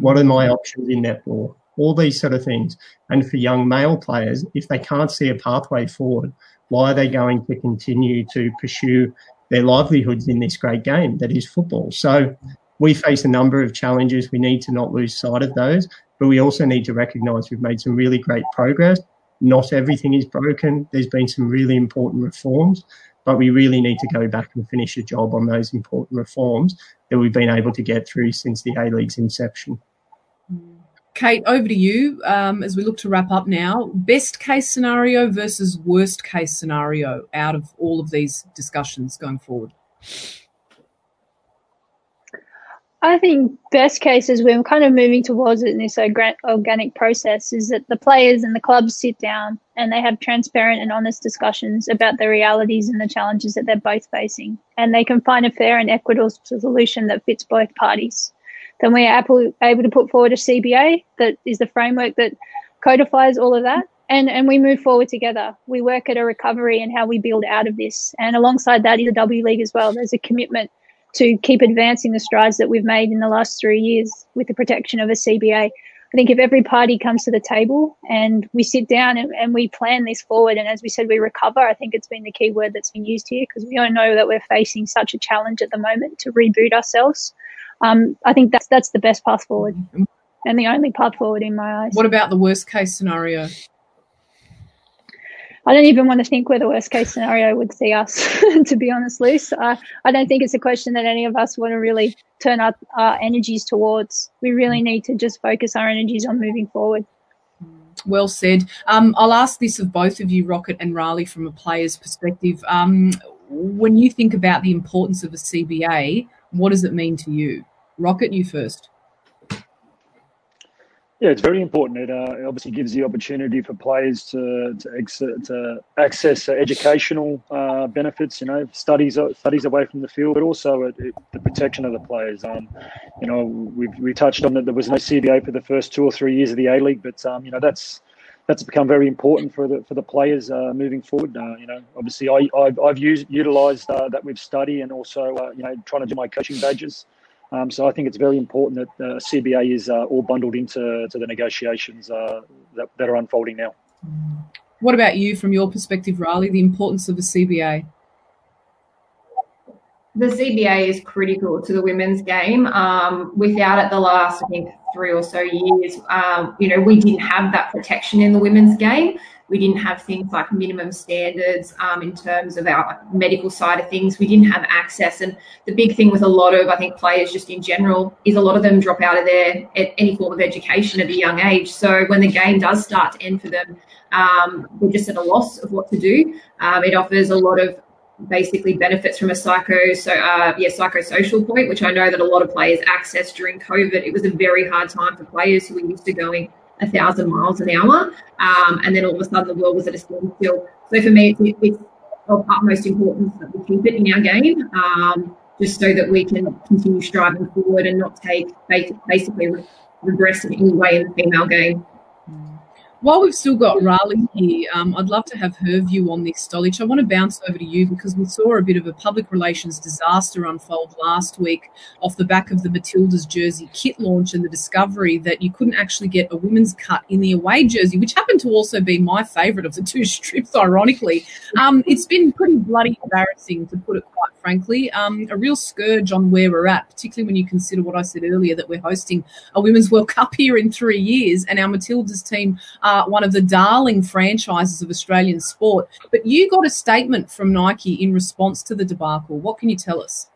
What are my options in netball? All these sort of things. And for young male players, if they can't see a pathway forward, why are they going to continue to pursue their livelihoods in this great game that is football? So we face a number of challenges. We need to not lose sight of those, but we also need to recognise we've made some really great progress. Not everything is broken. There's been some really important reforms, but we really need to go back and finish a job on those important reforms that we've been able to get through since the A League's inception. Kate, over to you um, as we look to wrap up now. Best case scenario versus worst case scenario out of all of these discussions going forward? I think best case is we're kind of moving towards it in this organic process is that the players and the clubs sit down and they have transparent and honest discussions about the realities and the challenges that they're both facing. And they can find a fair and equitable solution that fits both parties then we are able, to put forward a CBA that is the framework that codifies all of that. And, and we move forward together. We work at a recovery and how we build out of this. And alongside that is the W League as well. There's a commitment to keep advancing the strides that we've made in the last three years with the protection of a CBA. I think if every party comes to the table and we sit down and, and, we plan this forward, and as we said, we recover, I think it's been the key word that's been used here because we all know that we're facing such a challenge at the moment to reboot ourselves um, I think that's that's the best path forward and the only path forward in my eyes. What about the worst case scenario? I don't even want to think where the worst case scenario would see us, to be honest, Luce. Uh, I don't think it's a question that any of us want to really turn our, our energies towards. We really need to just focus our energies on moving forward. Well said. Um, I'll ask this of both of you, Rocket and Rhali, from a player's perspective. Um, when you think about the importance of a CBA, what does it mean to you? Rocket, you first. Yeah, it's very important. It, uh, it obviously gives the opportunity for players to to, ex- to access uh, educational uh, benefits. You know, studies uh, studies away from the field, but also it, it, the protection of the players. Um, you know, we we touched on that there was no CBA for the first two or three years of the A League, but um, you know that's that's become very important for the for the players uh, moving forward. You know, obviously I I've, I've used utilised uh, that with study and also you know trying to do my coaching badges. Um, so I think it's very important that uh, CBA is uh, all bundled into to the negotiations uh, that, that are unfolding now. What about you, from your perspective, Rhali? The importance of the CBA. The CBA is critical to the women's game. Um, without it, the last I think three or so years, um, you know, we didn't have that protection in the women's game We didn't have things like minimum standards um, in terms of our medical side of things. We didn't have access. And the big thing with a lot of, I think, players just in general is a lot of them drop out of their at any form of education at a young age. So when the game does start to end for them, um, they're just at a loss of what to do. Um, it offers a lot of basically benefits from a psycho so uh, yeah psychosocial point which i know that a lot of players accessed during covid it was a very hard time for players who were used to going a thousand miles an hour um, and then all of a sudden the world was at a standstill. So for me it's, it's of utmost importance that we keep it in our game um, just so that we can continue striving forward and not take basically regress in any way in the female game while we've still got Rhali here, um, I'd love to have her view on this, Stolich. I want to bounce over to you because we saw a bit of a public relations disaster unfold last week off the back of the Matildas jersey kit launch and the discovery that you couldn't actually get a women's cut in the away jersey, which happened to also be my favourite of the two strips, ironically. Um, it's been pretty bloody embarrassing, to put it quite frankly. Um, a real scourge on where we're at, particularly when you consider what I said earlier that we're hosting a Women's World Cup here in three years and our Matildas team are one of the darling franchises of Australian sport. But you got a statement from Nike in response to the debacle. What can you tell us?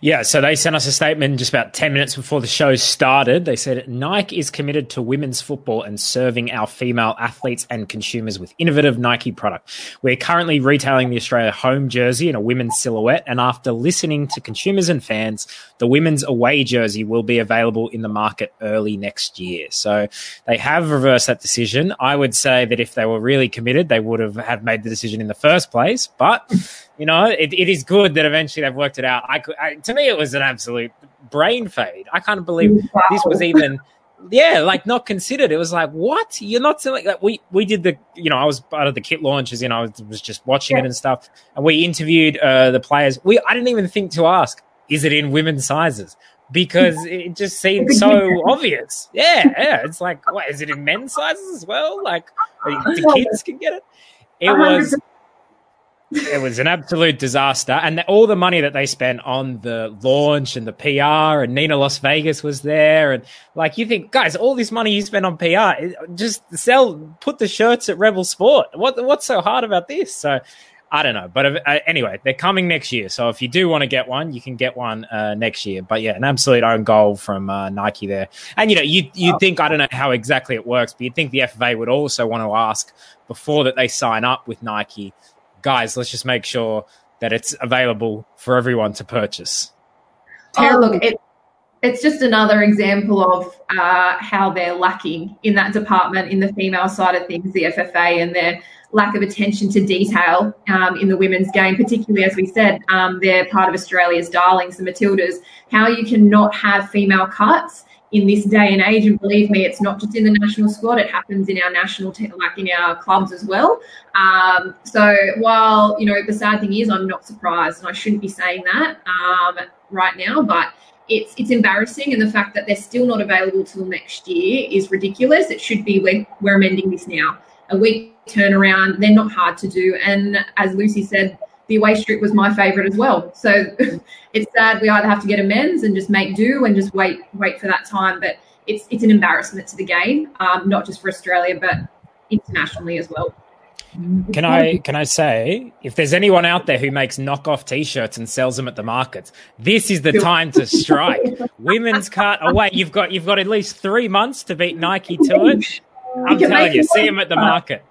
Yeah, so they sent us a statement just about 10 minutes before the show started. They said Nike is committed to women's football and serving our female athletes and consumers with innovative Nike product. We're currently retailing the Australia home jersey in a women's silhouette, and after listening to consumers and fans, the women's away jersey will be available in the market early next year. So they have reversed that decision. I would say that if they were really committed, they would have, made the decision in the first place, but you know, it, it is good that eventually they've worked it out. I, could, I, to me, it was an absolute brain fade. I can't believe wow. this was even, yeah, like not considered. It was like, what? You're not selling like we we did the, you know, I was part of the kit launches, you know, I was just watching yeah. it and stuff, and we interviewed uh, the players. We I didn't even think to ask, is it in women's sizes? Because it just seemed so obvious. Yeah, yeah. It's like, what is it in men's sizes as well? Like, the kids can get it. It was it was an absolute disaster. And all the money that they spent on the launch and the PR and Nina Las Vegas was there. And like, you think, guys, all this money you spent on PR, just sell, put the shirts at Rebel Sport. What, what's so hard about this? So I don't know. But uh, anyway, they're coming next year. So if you do want to get one, you can get one uh, next year. But yeah, an absolute own goal from uh, Nike there. And you know, you you think I don't know how exactly it works, but you'd think the FFA would also want to ask before that they sign up with Nike guys, let's just make sure that it's available for everyone to purchase. Oh, look, it, it's just another example of uh, how they're lacking in that department in the female side of things, the FFA, and their lack of attention to detail um, in the women's game, particularly as we said, um, they're part of Australia's darlings, the Matildas. How you cannot have female cuts in this day and age. And believe me, it's not just in the national squad; it happens in our national, te- like in our clubs as well. Um, so while you know the sad thing is, I'm not surprised, and I shouldn't be saying that um, right now, but. It's, it's embarrassing, and the fact that they're still not available till next year is ridiculous. It should be we're, we're amending this now. A week turnaround, they're not hard to do. And as Lucy said, the away strip was my favourite as well. So it's sad we either have to get amends and just make do and just wait wait for that time. But it's it's an embarrassment to the game, um, not just for Australia but internationally as well. Can I can I say if there's anyone out there who makes knockoff T-shirts and sells them at the markets, this is the time to strike. Women's cut away. You've got you've got at least three months to beat Nike to it. I'm telling you, see them at the market.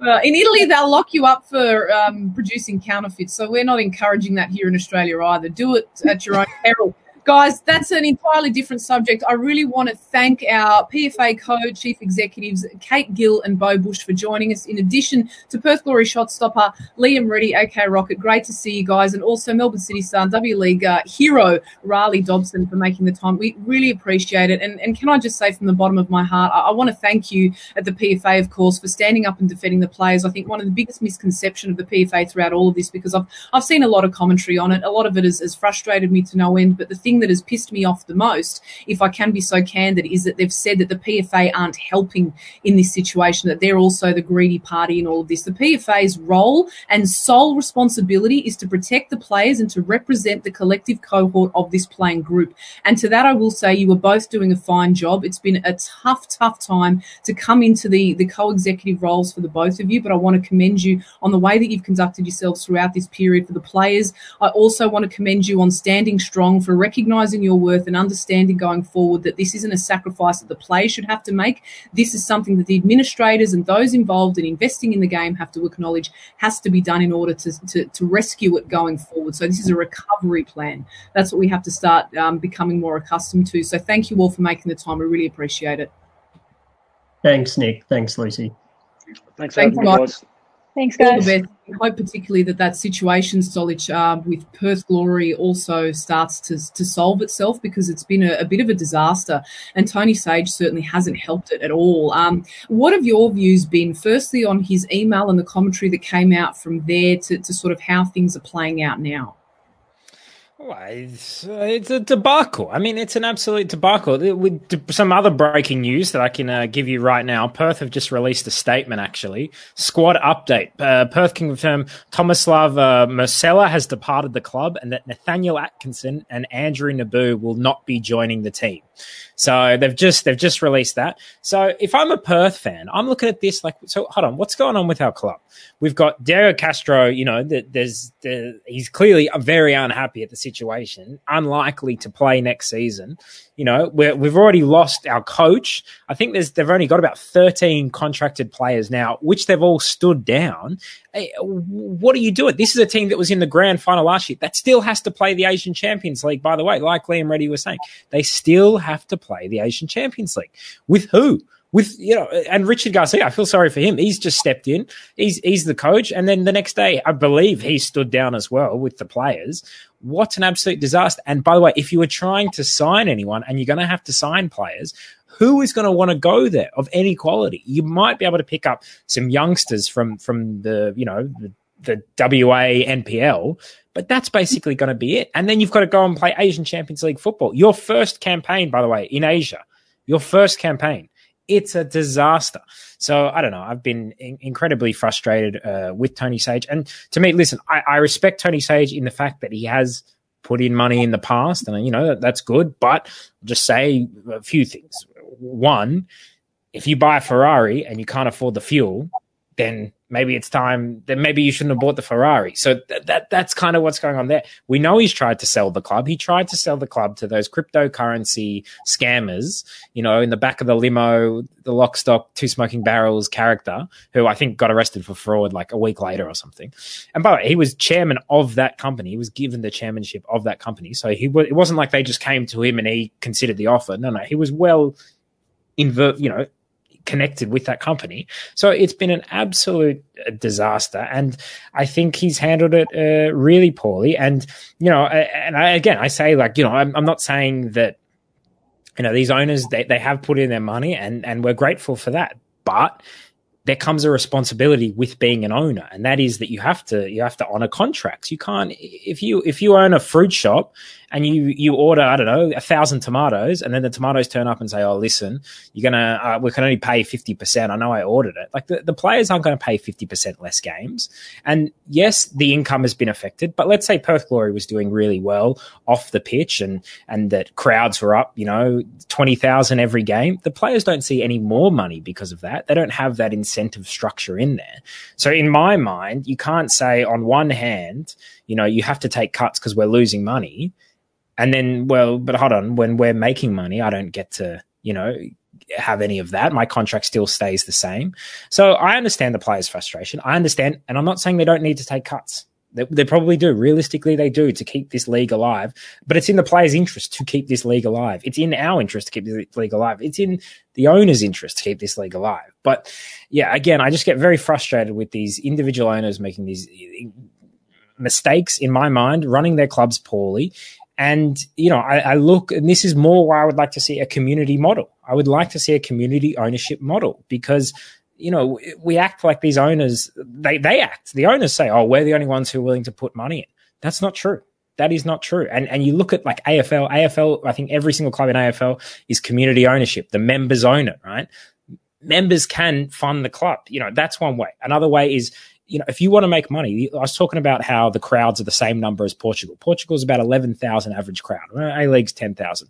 Uh, in Italy, they'll lock you up for um, producing counterfeits. So we're not encouraging that here in Australia either. Do it at your own peril. Guys, that's an entirely different subject. I really want to thank our PFA co chief executives, Kate Gill and Beau Busch, for joining us. In addition to Perth Glory shot stopper Liam Reddy, aka Rocket. Great to see you guys. And also Melbourne City Star W League uh, hero, Rhali Dobson, for making the time. We really appreciate it. And, and can I just say from the bottom of my heart, I, I want to thank you at the PFA, of course, for standing up and defending the players. I think one of the biggest misconceptions of the PFA throughout all of this, because I've, I've seen a lot of commentary on it. A lot of it has, has frustrated me to no end. But the thing thing that has pissed me off the most, if I can be so candid, is that they've said that the PFA aren't helping in this situation, that they're also the greedy party in all of this. The PFA's role and sole responsibility is to protect the players and to represent the collective cohort of this playing group. And to that, I will say you were both doing a fine job. It's been a tough, tough time to come into the, the co-executive roles for the both of you, but I want to commend you on the way that you've conducted yourselves throughout this period for the players. I also want to commend you on standing strong for recognizing your worth and understanding going forward that this isn't a sacrifice that the players should have to make. This is something that the administrators and those involved in investing in the game have to acknowledge has to be done in order to, to, to rescue it going forward. So this is a recovery plan. That's what we have to start um, becoming more accustomed to. So thank you all for making the time. We really appreciate it. Thanks, Nick. Thanks, Lucy. Thanks, Thanks, Adam, guys. Thanks, guys. I hope particularly that that situation, Stolich, uh, with Perth Glory also starts to, to solve itself because it's been a, a bit of a disaster and Tony Sage certainly hasn't helped it at all. Um, what have your views been, firstly, on his email and the commentary that came out from there to, to sort of how things are playing out now? It's, uh, it's a debacle. I mean, it's an absolute debacle. With some other breaking news that I can uh, give you right now, Perth have just released a statement, actually. Squad update. Uh, Perth can confirm Tomislav uh, Mrcela has departed the club and that Nathaniel Atkinson and Andrew Nabbout will not be joining the team. So they've just they've just released that. So if I'm a Perth fan, I'm looking at this like, so hold on, what's going on with our club? We've got Diego Castro. You know, that there's the, he's clearly very unhappy at the situation, unlikely to play next season. You know, we we've already lost our coach. I think there's they've only got about 13 contracted players now, which they've all stood down. Eh, hey, what are you doing? This is a team that was in the grand final last year that still has to play the Asian Champions League. By the way, like Liam Reddy was saying, they still have to play the Asian Champions League with who? With you know, and Richard Garcia, I feel sorry for him. He's just stepped in. He's he's the coach, and then the next day, I believe he stood down as well with the players. What an absolute disaster! And by the way, if you were trying to sign anyone, and you're going to have to sign players, who is going to want to go there of any quality? You might be able to pick up some youngsters from from the you know the, the WA NPL, but that's basically going to be it. And then you've got to go and play Asian Champions League football. Your first campaign, by the way, in Asia, your first campaign. It's a disaster. So I don't know. I've been in- incredibly frustrated uh, with Tony Sage, and to me, listen, I-, I respect Tony Sage in the fact that he has put in money in the past, and you know that, that's good. But I'll just say a few things. One, if you buy a Ferrari and you can't afford the fuel, then maybe it's time that maybe you shouldn't have bought the Ferrari. So th- that that's kind of what's going on there. We know he's tried to sell the club. He tried to sell the club to those cryptocurrency scammers, you know, in the back of the limo, the lock stock, two smoking barrels character, who I think got arrested for fraud like a week later or something. And by the way, he was chairman of that company. He was given the chairmanship of that company. So he w- it wasn't like they just came to him and he considered the offer. No, no, he was well invert, you know, connected with that company. So it's been an absolute uh, disaster. And I think he's handled it uh, really poorly. And, you know, and I, again, I say like, you know, I'm, I'm not saying that, you know, these owners, they, they have put in their money and, and we're grateful for that. But there comes a responsibility with being an owner and that is that you have to you have to honor contracts you can't if you if you own a fruit shop and you you order i don't know a thousand tomatoes and then the tomatoes turn up and say oh listen you're gonna uh, we can only pay 50% i know i ordered it. Like the, the players aren't going to pay 50% less games. And yes the income has been affected but let's say perth glory was doing really well off the pitch and and that crowds were up you know 20000 every game. The players don't see any more money because of that. They don't have that incentive structure in there. So in my mind you can't say on one hand you know you have to take cuts because we're losing money. And then well but hold on when we're making money i don't get to you know have any of that. My contract still stays the same. So i understand the players frustration. I understand and i'm not saying they don't need to take cuts. They, they probably do. Realistically they do to keep this league alive but it's in the players interest to keep this league alive. It's in our interest to keep this league alive. It's in the owner's interest to keep this league alive. But yeah again i just get very frustrated with these individual owners making these mistakes in my mind running their clubs poorly and, you know, I, I, look, and this is more why I would like to see a community model. I would like to see a community ownership model because, you know, we act like these owners, they, they act. The owners say, oh, we're the only ones who are willing to put money in. That's not true. That is not true. And and you look at like AFL, AFL, I think every single club in AFL is community ownership. The members own it, right? Members can fund the club. You know, that's one way. Another way is you know, if you want to make money, I was talking about how the crowds are the same number as Portugal. Portugal is about 11,000 average crowd. A League's 10,000.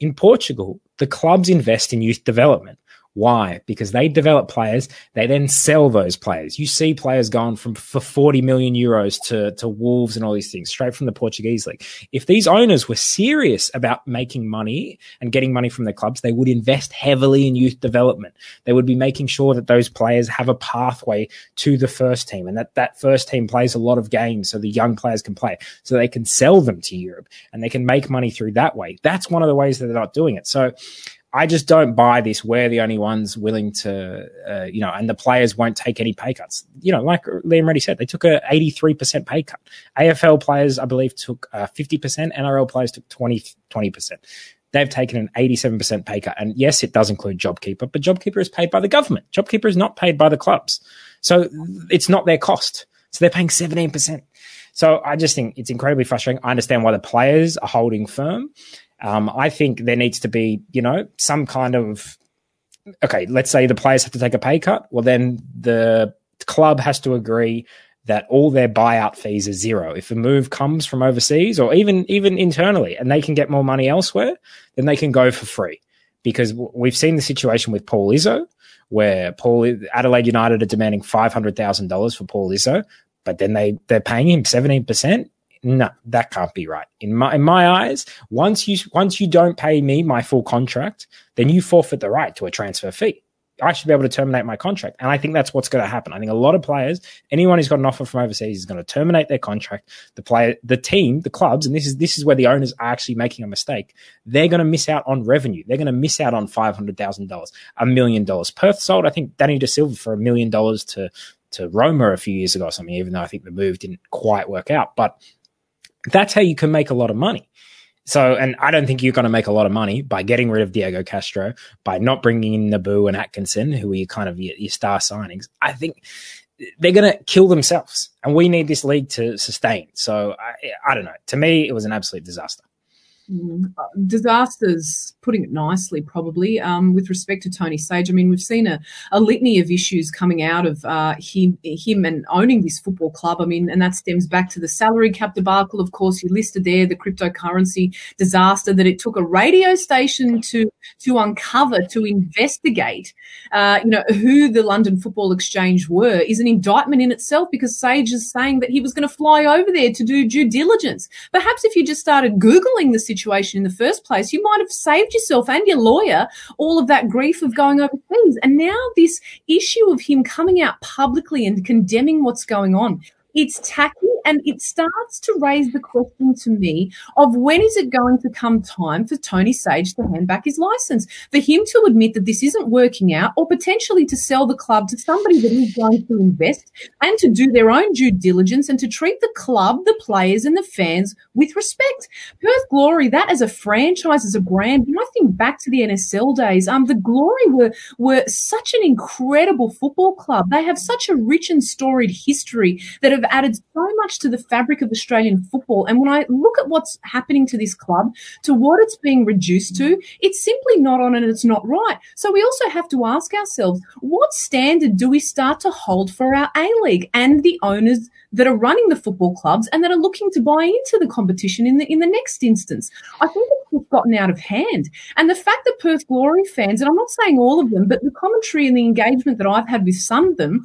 In Portugal, the clubs invest in youth development. Why? Because they develop players, they then sell those players. You see players going from for 40 million euros to, to Wolves and all these things straight from the Portuguese league. If these owners were serious about making money and getting money from their clubs, they would invest heavily in youth development. They would be making sure that those players have a pathway to the first team and that that first team plays a lot of games so the young players can play so they can sell them to Europe and they can make money through that way. That's one of the ways that they're not doing it. So I just don't buy this. We're the only ones willing to, uh, you know, and the players won't take any pay cuts. You know, like Liam Reddy said, they took a 83% pay cut. AFL players, I believe, took uh, 50%. NRL players took 20, 20%. They've taken an 87% pay cut. And yes, it does include JobKeeper, but JobKeeper is paid by the government. JobKeeper is not paid by the clubs. So it's not their cost. So they're paying 17%. So I just think it's incredibly frustrating. I understand why the players are holding firm. Um, I think there needs to be, you know, some kind of okay. Let's say the players have to take a pay cut. Well, then the club has to agree that all their buyout fees are zero. If a move comes from overseas or even even internally, and they can get more money elsewhere, then they can go for free. Because we've seen the situation with Paul Izzo, where Paul Adelaide United are demanding five hundred thousand dollars for Paul Izzo, but then they they're paying him seventeen percent no, that can't be right. In my in my eyes, once you once you don't pay me my full contract, then you forfeit the right to a transfer fee. I should be able to terminate my contract. And I think that's what's going to happen. I think a lot of players, anyone who's got an offer from overseas is going to terminate their contract. The player, the team, the clubs, and this is, this is where the owners are actually making a mistake. They're going to miss out on revenue. They're going to miss out on $500,000, a million dollars. Perth sold, I think, Danny De Silva for a million dollars to, to Roma a few years ago or something, even though I think the move didn't quite work out. But that's how you can make a lot of money. So, and I don't think you're going to make a lot of money by getting rid of Diego Castro, by not bringing in Nabbout and Atkinson, who are your kind of your, your star signings. I think they're going to kill themselves, and we need this league to sustain. So, I, I don't know. To me, it was an absolute disaster. Mm, disasters, putting it nicely, probably, um, with respect to Tony Sage. I mean, we've seen a, a litany of issues coming out of uh, him, him and owning this football club. I mean, and that stems back to the salary cap debacle. Of course, you listed there the cryptocurrency disaster that it took a radio station to to uncover, to investigate, uh, you know, who the London Football Exchange were is an indictment in itself because Sage is saying that he was going to fly over there to do due diligence. Perhaps if you just started Googling the situation, situation in the first place, you might have saved yourself and your lawyer all of that grief of going over overseas. And now this issue of him coming out publicly and condemning what's going on, it's tacky and it starts to raise the question to me of when is it going to come time for Tony Sage to hand back his license, for him to admit that this isn't working out, or potentially to sell the club to somebody that is going to invest and to do their own due diligence and to treat the club, the players, and the fans with respect. Perth Glory, that as a franchise, as a brand, when I think back to the NSL days, um, the Glory were were such an incredible football club. They have such a rich and storied history that have added so much much to the fabric of Australian football. And when I look at what's happening to this club, to what it's being reduced to, it's simply not on and it's not right. So we also have to ask ourselves, what standard do we start to hold for our A League and the owners that are running the football clubs and that are looking to buy into the competition in the in the next instance? I think it's gotten out of hand. And the fact that Perth Glory fans, and I'm not saying all of them, but the commentary and the engagement that I've had with some of them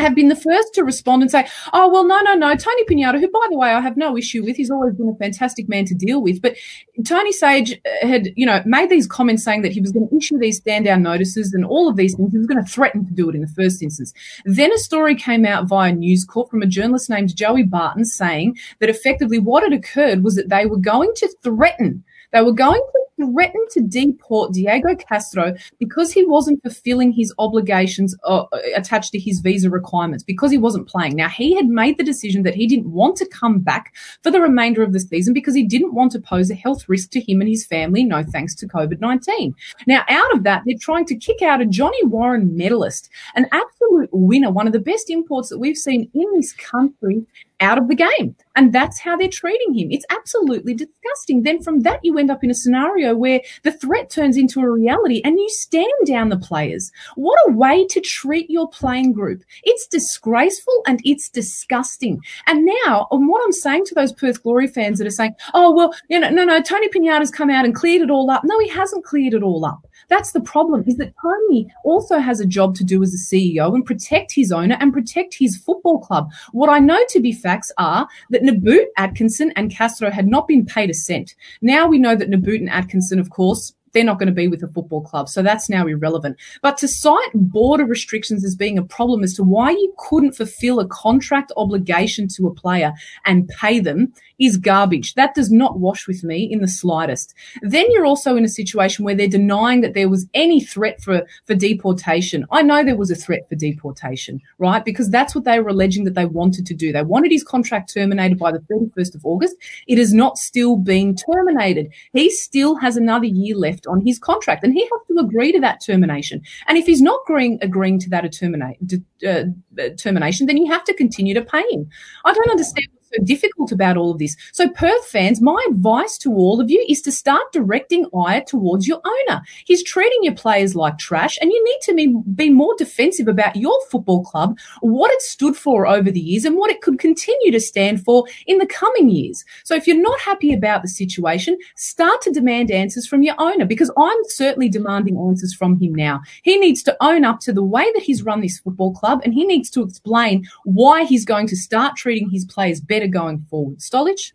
have been the first to respond and say, oh, well, no, no, no. Tony Pignata, who, by the way, I have no issue with, he's always been a fantastic man to deal with. But Tony Sage uh, had, you know, made these comments saying that he was going to issue these stand down notices and all of these things. He was going to threaten to do it in the first instance. Then a story came out via News Corp from a journalist named Joey Barton saying that effectively what had occurred was that they were going to threaten they were going to threaten to deport Diego Castro because he wasn't fulfilling his obligations uh, attached to his visa requirements, because he wasn't playing. Now, he had made the decision that he didn't want to come back for the remainder of the season because he didn't want to pose a health risk to him and his family, no thanks to COVID 19. Now, out of that, they're trying to kick out a Johnny Warren medalist, an absolute winner, one of the best imports that we've seen in this country out of the game. And that's how they're treating him. It's absolutely disgusting. Then from that, you end up in a scenario where the threat turns into a reality and you stand down the players. What a way to treat your playing group. It's disgraceful and it's disgusting. And now, what I'm saying to those Perth Glory fans that are saying, oh, well, you know, no, no, Tony Pignata's come out and cleared it all up. No, he hasn't cleared it all up. That's the problem is that Tony also has a job to do as a CEO and protect his owner and protect his football club. What I know to be facts are that Nabbout, Atkinson and Castro had not been paid a cent. Now we know that Nabbout and Atkinson, of course, they're not going to be with a football club. So that's now irrelevant. But to cite border restrictions as being a problem as to why you couldn't fulfill a contract obligation to a player and pay them is garbage. That does not wash with me in the slightest. Then you're also in a situation where they're denying that there was any threat for, for deportation. I know there was a threat for deportation, right? Because that's what they were alleging that they wanted to do. They wanted his contract terminated by the 31st of August. It has not still been terminated. He still has another year left on his contract and he has to agree to that termination. And if he's not agreeing, agreeing to that uh, termination, then you have to continue to pay him. I don't understand so difficult about all of this. So, Perth fans, my advice to all of you is to start directing ire towards your owner. He's treating your players like trash, and you need to be, be more defensive about your football club, what it stood for over the years, and what it could continue to stand for in the coming years. So, if you're not happy about the situation, start to demand answers from your owner because I'm certainly demanding answers from him now. He needs to own up to the way that he's run this football club, and he needs to explain why he's going to start treating his players better going forward. Stolich?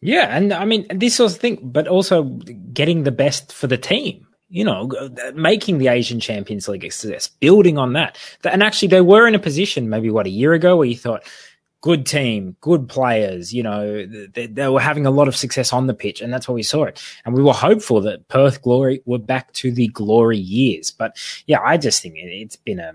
Yeah, and I mean this sort of thing, but also getting the best for the team. You know, uh, making the Asian Champions League a success, building on that. And actually, they were in a position maybe what a year ago where you thought, good team, good players. You know, they, they, were having a lot of success on the pitch, and that's why we saw it. And we were hopeful that Perth Glory were back to the glory years. But yeah, I just think it, has been a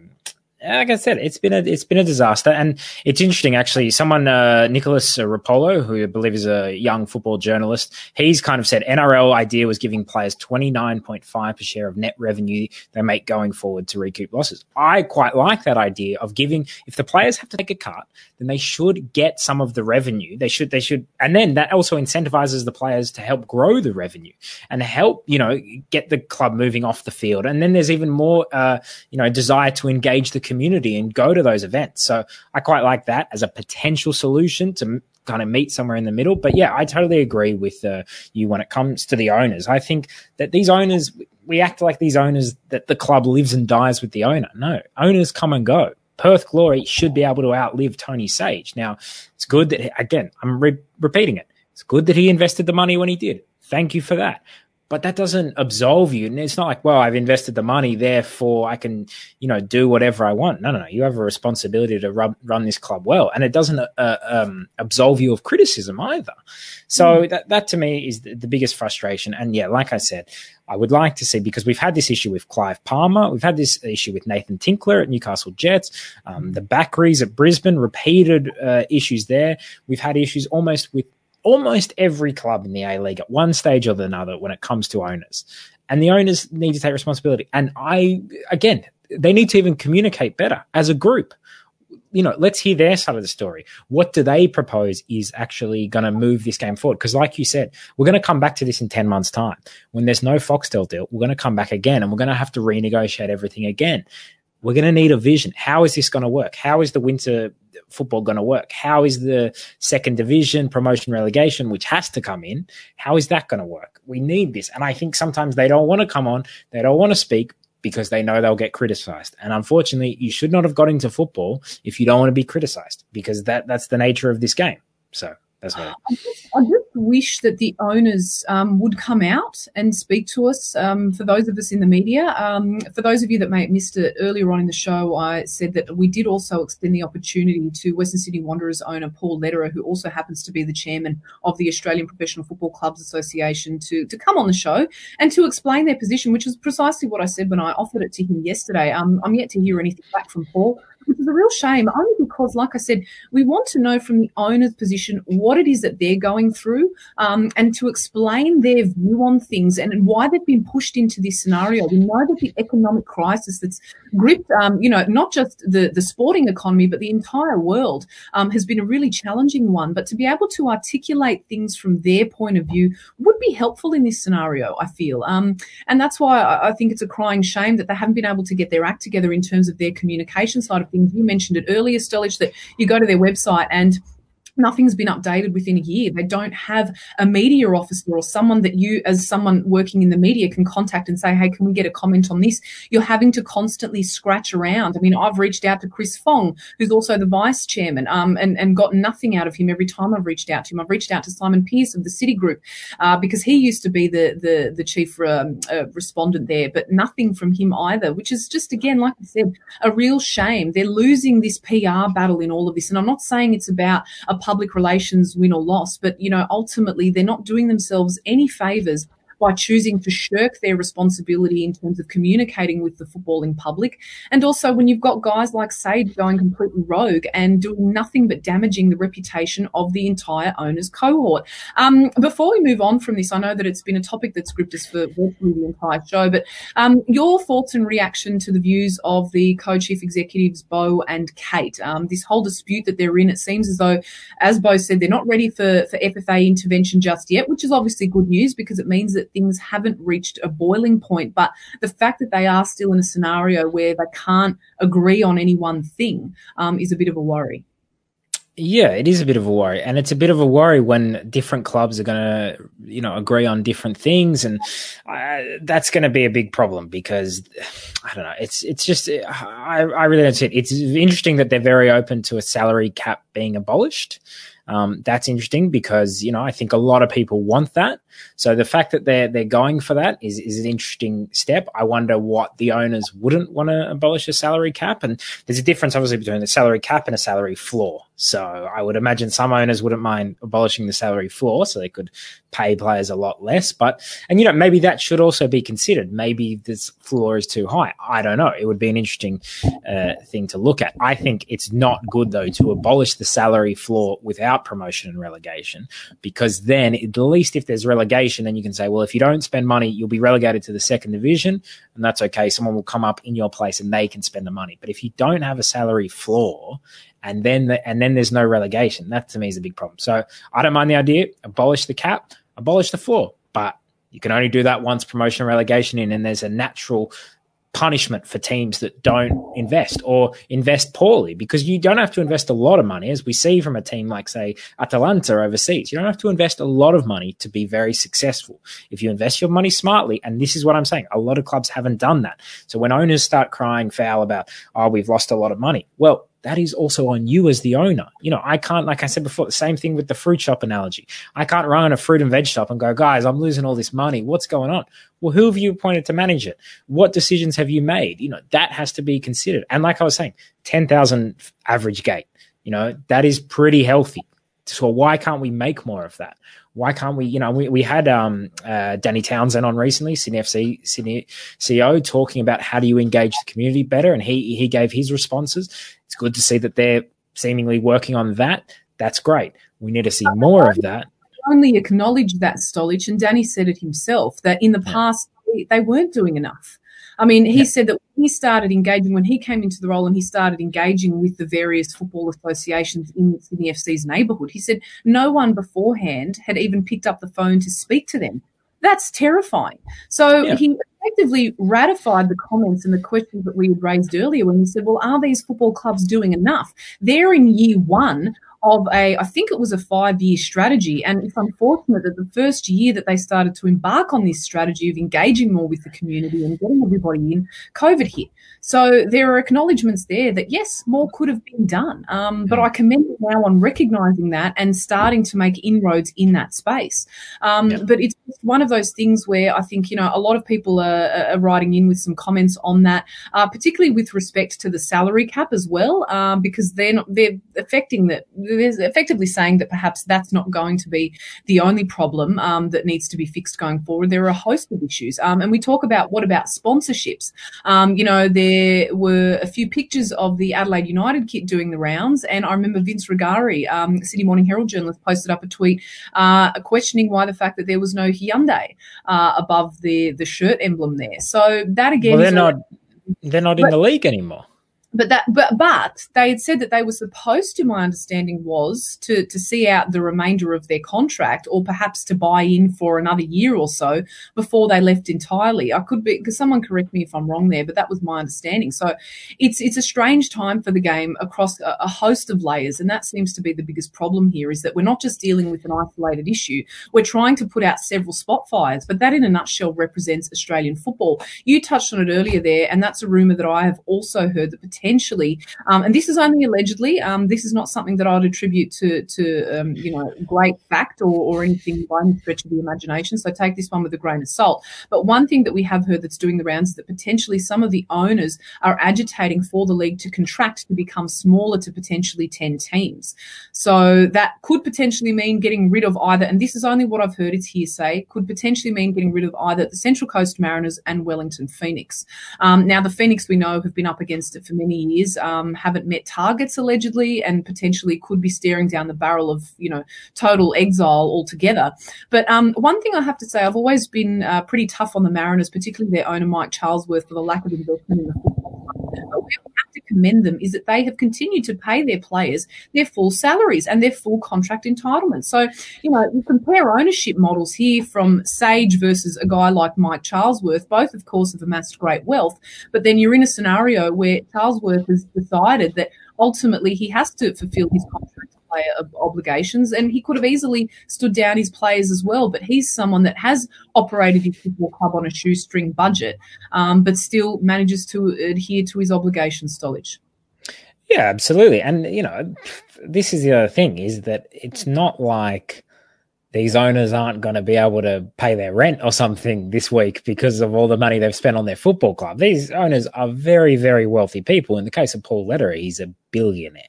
like I said, it's been a it's been a disaster, and it's interesting actually. Someone, uh, Nicholas Rapolo, who I believe is a young football journalist, he's kind of said NRL idea was giving players twenty nine point five per share of net revenue they make going forward to recoup losses. I quite like that idea of giving. If the players have to take a cut, then they should get some of the revenue. They should they should, and then that also incentivizes the players to help grow the revenue and help you know get the club moving off the field. And then there's even more uh, you know desire to engage the community and go to those events. So I quite like that as a potential solution to kind of meet somewhere in the middle. But yeah, I totally agree with uh, you when it comes to the owners. I think that these owners, we act like these owners that the club lives and dies with the owner. No, owners come and go. Perth Glory should be able to outlive Tony Sage. Now, it's good that, again, I'm re- repeating it. It's good that he invested the money when he did. Thank you for that but that doesn't absolve you. And it's not like, well, I've invested the money, therefore I can, you know, do whatever I want. No, no, no. You have a responsibility to run, run this club well, and it doesn't uh, um, absolve you of criticism either. So mm. that that to me is the, the, biggest frustration. And yeah, like I said, I would like to see because we've had this issue with Clive Palmer, we've had this issue with Nathan Tinkler at Newcastle Jets, um, the Bakries at Brisbane, repeated uh, issues there. We've had issues almost with almost every club in the A League at one stage or another when it comes to owners. And the owners need to take responsibility. And I, again, they need to even communicate better as a group. You know, let's hear their side of the story. What do they propose is actually going to move this game forward? Because, like you said, we're going to come back to this in 10 months' time. When there's no Foxtel deal, we're going to come back again and we're going to have to renegotiate everything again. We're going to need a vision. How is this going to work? How is the winter football going to work? How is the second division promotion relegation, which has to come in, how is that going to work? We need this. And I think sometimes they don't want to come on, they don't want to speak because they know they'll get criticized. And unfortunately, you should not have got into football if you don't want to be criticized because that, that's the nature of this game. So That's right. I just, I just wish that the owners um, would come out and speak to us. Um, for those of us in the media, um, for those of you that may have missed it earlier on in the show, I said that we did also extend the opportunity to Western Sydney Wanderers owner Paul Lederer, who also happens to be the chairman of the Australian Professional Football Clubs Association, to to come on the show and to explain their position, which is precisely what I said when I offered it to him yesterday. Um, I'm yet to hear anything back from Paul which is a real shame, only because, like I said, we want to know from the owner's position what it is that they're going through um, and to explain their view on things and why they've been pushed into this scenario. We know that the economic crisis that's gripped, um, you know, not just the, the sporting economy, but the entire world um, has been a really challenging one. But to be able to articulate things from their point of view would be helpful in this scenario, I feel. Um, and that's why I, I think it's a crying shame that they haven't been able to get their act together in terms of their communication side of things things. You mentioned it earlier, Stolich, that you go to their website and nothing's been updated within a year. They don't have a media officer or someone that you, as someone working in the media, can contact and say, hey, can we get a comment on this? You're having to constantly scratch around. I mean, I've reached out to Chris Fong, who's also the vice chairman, um, and, and got nothing out of him every time I've reached out to him. I've reached out to Simon Pearce of the City Group uh, because he used to be the, the, the chief um, uh, respondent there, but nothing from him either, which is just, again, like I said, a real shame. They're losing this PR battle in all of this. And I'm not saying it's about a public relations win or loss, but you know, ultimately they're not doing themselves any favors by choosing to shirk their responsibility in terms of communicating with the footballing public. And also when you've got guys like Sage going completely rogue and doing nothing but damaging the reputation of the entire owners cohort. Um, before we move on from this, I know that it's been a topic that's gripped us for the entire show, but um, your thoughts and reaction to the views of the co-chief executives, Beau and Kate. Um, this whole dispute that they're in, it seems as though, as Beau said, they're not ready for, for FFA intervention just yet, which is obviously good news because it means that that things haven't reached a boiling point. But the fact that they are still in a scenario where they can't agree on any one thing um, is a bit of a worry. Yeah, it is a bit of a worry, and it's a bit of a worry when different clubs are going to, you know, agree on different things, and uh, that's going to be a big problem because I don't know. It's it's just I I really don't see it. It's interesting that they're very open to a salary cap being abolished. Um, that's interesting because you know I think a lot of people want that. So the fact that they're they're going for that is is an interesting step. I wonder what the owners wouldn't want to abolish a salary cap, and there's a difference obviously between a salary cap and a salary floor. So I would imagine some owners wouldn't mind abolishing the salary floor, so they could pay players a lot less. But and you know maybe that should also be considered. Maybe this floor is too high. I don't know. It would be an interesting uh, thing to look at. I think it's not good though to abolish the salary floor without promotion and relegation, because then at least if there's relegation, then you can say, well, if you don't spend money, you'll be relegated to the second division, and that's okay. Someone will come up in your place and they can spend the money. But if you don't have a salary floor and then the, and then there's no relegation. That to me is a big problem. So I don't mind the idea. Abolish the cap, abolish the floor, but you can only do that once promotion and relegation in, and there's a natural punishment for teams that don't invest or invest poorly because you don't have to invest a lot of money, as we see from a team like, say, Atalanta overseas. You don't have to invest a lot of money to be very successful. If you invest your money smartly, and this is what I'm saying, a lot of clubs haven't done that. So when owners start crying foul about, oh, we've lost a lot of money, well, that is also on you as the owner. You know, I can't, like I said before, the same thing with the fruit shop analogy. I can't run a fruit and veg shop and go, guys, I'm losing all this money. What's going on? Well, who have you appointed to manage it? What decisions have you made? You know, that has to be considered. And like I was saying, 10,000 average gate, you know, that is pretty healthy. So why can't we make more of that? Why can't we? You know, we, we had um, uh, Danny Townsend on recently, Sydney FC Sydney CEO, talking about how do you engage the community better, and he he gave his responses. It's good to see that they're seemingly working on that. That's great. We need to see more of that. Only acknowledge that Stolich, and Danny said it himself that in the past they weren't doing enough. I mean, he yeah. said that when he started engaging, when he came into the role and he started engaging with the various football associations in Sydney FC's neighbourhood, he said no one beforehand had even picked up the phone to speak to them. That's terrifying. So yeah. he effectively ratified the comments and the questions that we had raised earlier when he said, well, are these football clubs doing enough? They're in year one of a, I think it was a five year strategy. And it's unfortunate that the first year that they started to embark on this strategy of engaging more with the community and getting everybody in, COVID hit. So there are acknowledgements there that yes, more could have been done. Um, but I commend it now on recognizing that and starting to make inroads in that space. Um, yeah. But it's one of those things where I think, you know, a lot of people are, are writing in with some comments on that, uh, particularly with respect to the salary cap as well, um, because they're not, they're affecting that, effectively saying that perhaps that's not going to be the only problem um, that needs to be fixed going forward. There are a host of issues. Um, and we talk about what about sponsorships? Um, you know, there were a few pictures of the Adelaide United kit doing the rounds. And I remember Vince Rugari, um, Sydney Morning Herald journalist, posted up a tweet uh, questioning why the fact that there was no Hyundai uh, above the, the shirt emblem there. So that again, well, they're not. They're not in the league anymore but that but but they had said that they were supposed to my understanding was to to see out the remainder of their contract or perhaps to buy in for another year or so before they left entirely. I could be because someone correct me if i'm wrong there but that was my understanding. So it's it's a strange time for the game across a, a host of layers and that seems to be the biggest problem here is that we're not just dealing with an isolated issue. We're trying to put out several spot fires but that in a nutshell represents australian football. You touched on it earlier there and that's a rumor that i have also heard that potentially, um, and this is only allegedly, um, this is not something that I'd attribute to, to um, you know, great fact or, or anything by any stretch of the imagination. So take this one with a grain of salt. But one thing that we have heard that's doing the rounds is that potentially some of the owners are agitating for the league to contract to become smaller to potentially 10 teams. So that could potentially mean getting rid of either, and this is only what I've heard, it's hearsay, could potentially mean getting rid of either the Central Coast Mariners and Wellington Phoenix. Um, now, the Phoenix we know have been up against it for many years, um, haven't met targets allegedly, and potentially could be staring down the barrel of you know total exile altogether. But um, one thing I have to say, I've always been uh, pretty tough on the Mariners, particularly their owner Mike Charlesworth, for the lack of investment in the. But we have to commend them is that they have continued to pay their players their full salaries and their full contract entitlements. So, you know, you compare ownership models here from Sage versus a guy like Mike Charlesworth, both, of course, have amassed great wealth, but then you're in a scenario where Charlesworth has decided that ultimately he has to fulfill his contract player obligations and he could have easily stood down his players as well but he's someone that has operated his football club on a shoestring budget um, but still manages to adhere to his obligations Stolich. yeah absolutely and you know this is the other thing is that it's not like these owners aren't going to be able to pay their rent or something this week because of all the money they've spent on their football club. These owners are very, very wealthy people. In the case of Paul Lederer, he's a billionaire.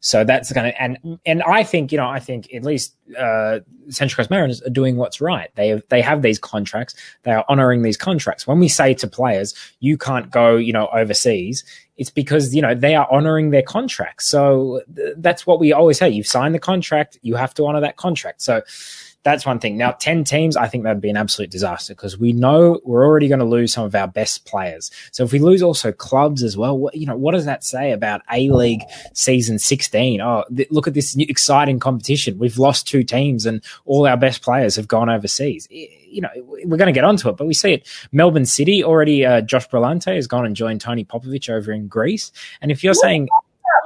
So that's going to, and, and I think, you know, I think at least, uh, Central Coast Mariners are doing what's right. They have, they have these contracts. They are honoring these contracts. When we say to players, you can't go, you know, overseas, it's because, you know, they are honoring their contracts. So th- that's what we always say. You've signed the contract. You have to honor that contract. So, that's one thing. Now, 10 teams, I think that'd be an absolute disaster because we know we're already going to lose some of our best players. So if we lose also clubs as well, what, you know, what does that say about A League season 16? Oh, th- look at this new, exciting competition. We've lost two teams and all our best players have gone overseas. You know, we're going to get onto it, but we see it. Melbourne City already, uh, Josh Brillante has gone and joined Tony Popovic over in Greece. And if you're saying,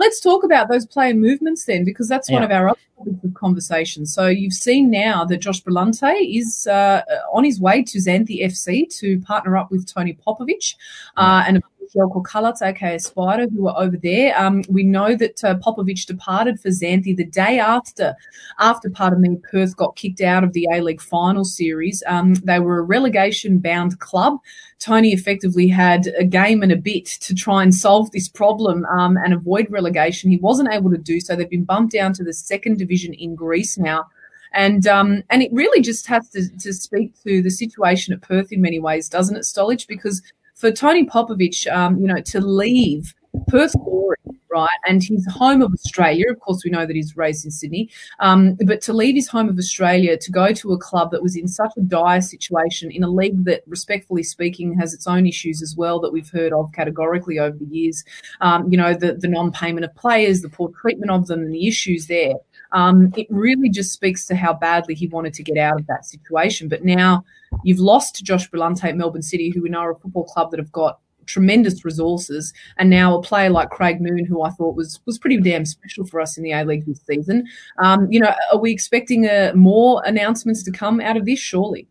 let's talk about those player movements then, because that's yeah. one of our other topics of conversation. So you've seen now that Josh Brillante is uh, on his way to Xanthi FC to partner up with Tony Popovic, uh, and Zeljko Kalac, aka Spider, who are over there. Um, we know that uh, Popovic departed for Xanthi the day after, after pardon me, Perth got kicked out of the A League final series. Um, they were a relegation bound club. Tony effectively had a game and a bit to try and solve this problem um, and avoid relegation. He wasn't able to do so. They've been bumped down to the second division in Greece now. And um, and it really just has to, to speak to the situation at Perth in many ways, doesn't it, Stolich? Because for Tony Popovic, um, you know, to leave Perth Glory, right, and his home of Australia. Of course, we know that he's raised in Sydney, um, but to leave his home of Australia to go to a club that was in such a dire situation in a league that, respectfully speaking, has its own issues as well that we've heard of categorically over the years. Um, you know, the, the non-payment of players, the poor treatment of them, and the issues there. Um, it really just speaks to how badly he wanted to get out of that situation. But now You've lost Josh Brillante at Melbourne City, who we know are a football club that have got tremendous resources, and now a player like Craig Moon, who I thought was was pretty damn special for us in the A League this season. Um, you know, are we expecting uh, more announcements to come out of this? Surely.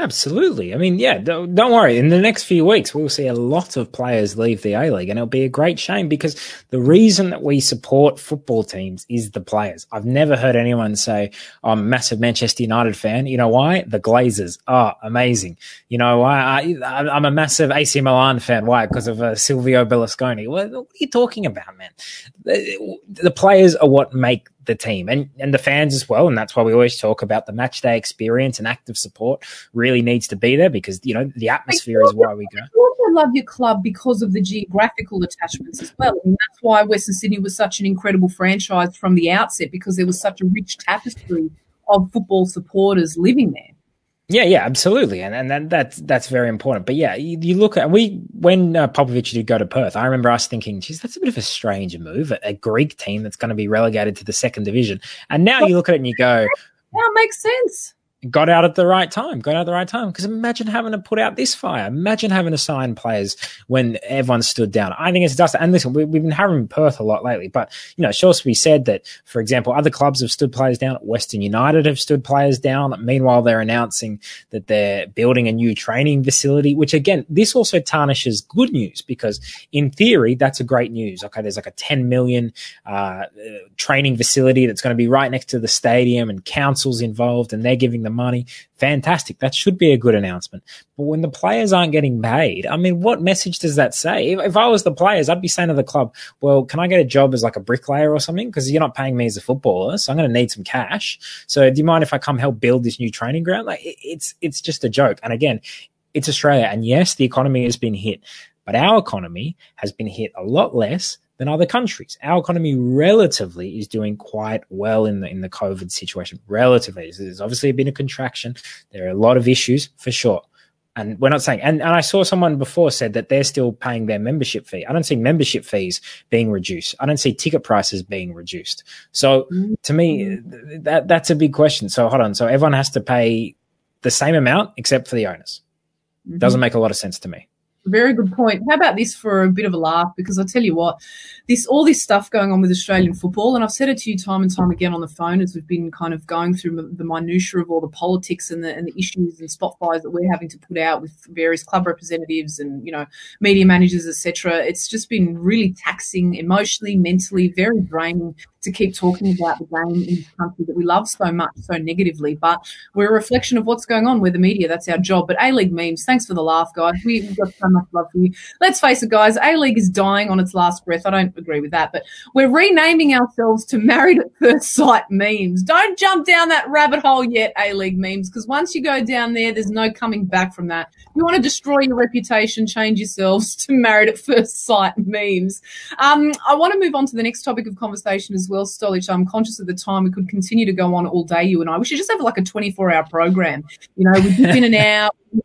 Absolutely. I mean, yeah, don't, don't, worry. In the next few weeks, we'll see a lot of players leave the A League, and it'll be a great shame because the reason that we support football teams is the players. I've never heard anyone say, I'm a massive Manchester United fan. You know why? The Glazers. are amazing. You know why? I, am a massive AC Milan fan. Why? Because of uh, Silvio Berlusconi. What, what, are you talking about, man? The, the players are what make the team and, and the fans as well. And that's why we always talk about the match day experience and active support really needs to be there because, you know, the atmosphere is why we go. Also love your club because of the geographical attachments as well. And that's why Western Sydney was such an incredible franchise from the outset because there was such a rich tapestry of football supporters living there. Yeah, yeah, absolutely, and and that, that's that's very important. But yeah, you, you look at we when uh, Popovic did go to Perth, I remember us thinking, "Geez, that's a bit of a strange move." A, a Greek team that's going to be relegated to the second division, and now you look at it and you go, "That makes sense." Got out at the right time, got out at the right time. Because imagine having to put out this fire. Imagine having to sign players when everyone stood down. I think it's dust. And listen, we, have been having Perth a lot lately, but you know, should be said that, for example, other clubs have stood players down. Western United have stood players down. Meanwhile, they're announcing that they're building a new training facility, which again, this also tarnishes good news because in theory, that's a great news. Okay. There's like a 10 million, uh, training facility that's going to be right next to the stadium and councils involved and they're giving them the money. Fantastic. That should be a good announcement. But when the players aren't getting paid, I mean, what message does that say? If, if I was the players, I'd be saying to the club, well, can I get a job as like a bricklayer or something? Because you're not paying me as a footballer. So I'm going to need some cash. So do you mind if I come help build this new training ground? Like it, it's, it's just a joke. And again, it's Australia. And yes, the economy has been hit, but our economy has been hit a lot less than other countries. Our economy relatively is doing quite well in the in the COVID situation. Relatively, there's obviously been a contraction. There are a lot of issues for sure. And we're not saying, and, and I saw someone before said that they're still paying their membership fee. I don't see membership fees being reduced. I don't see ticket prices being reduced. So to me, that that's a big question. So hold on. So everyone has to pay the same amount except for the owners. Mm-hmm. Doesn't make a lot of sense to me. Very good point. How about this for a bit of a laugh? Because I tell you what, this all this stuff going on with Australian football, and I've said it to you time and time again on the phone as we've been kind of going through the minutiae of all the politics and the, and the issues and spot spotfires that we're having to put out with various club representatives and you know media managers, etc. It's just been really taxing emotionally, mentally, very draining to keep talking about the game in this country that we love so much, so negatively. But we're a reflection of what's going on with the media. That's our job. But A League memes, thanks for the laugh, guys. We, have got so much love for you. Let's face it, guys, A League is dying on its last breath. I don't agree with that, but we're renaming ourselves to Married at First Sight memes. Don't jump down that rabbit hole yet, A League memes, because once you go down there, there's no coming back from that. You want to destroy your reputation, change yourselves to Married at First Sight memes. Um, I want to move on to the next topic of conversation as well, Stolich. I'm conscious of the time. We could continue to go on all day, you and I. We should just have like a 24 hour program. You know, we dip in and out,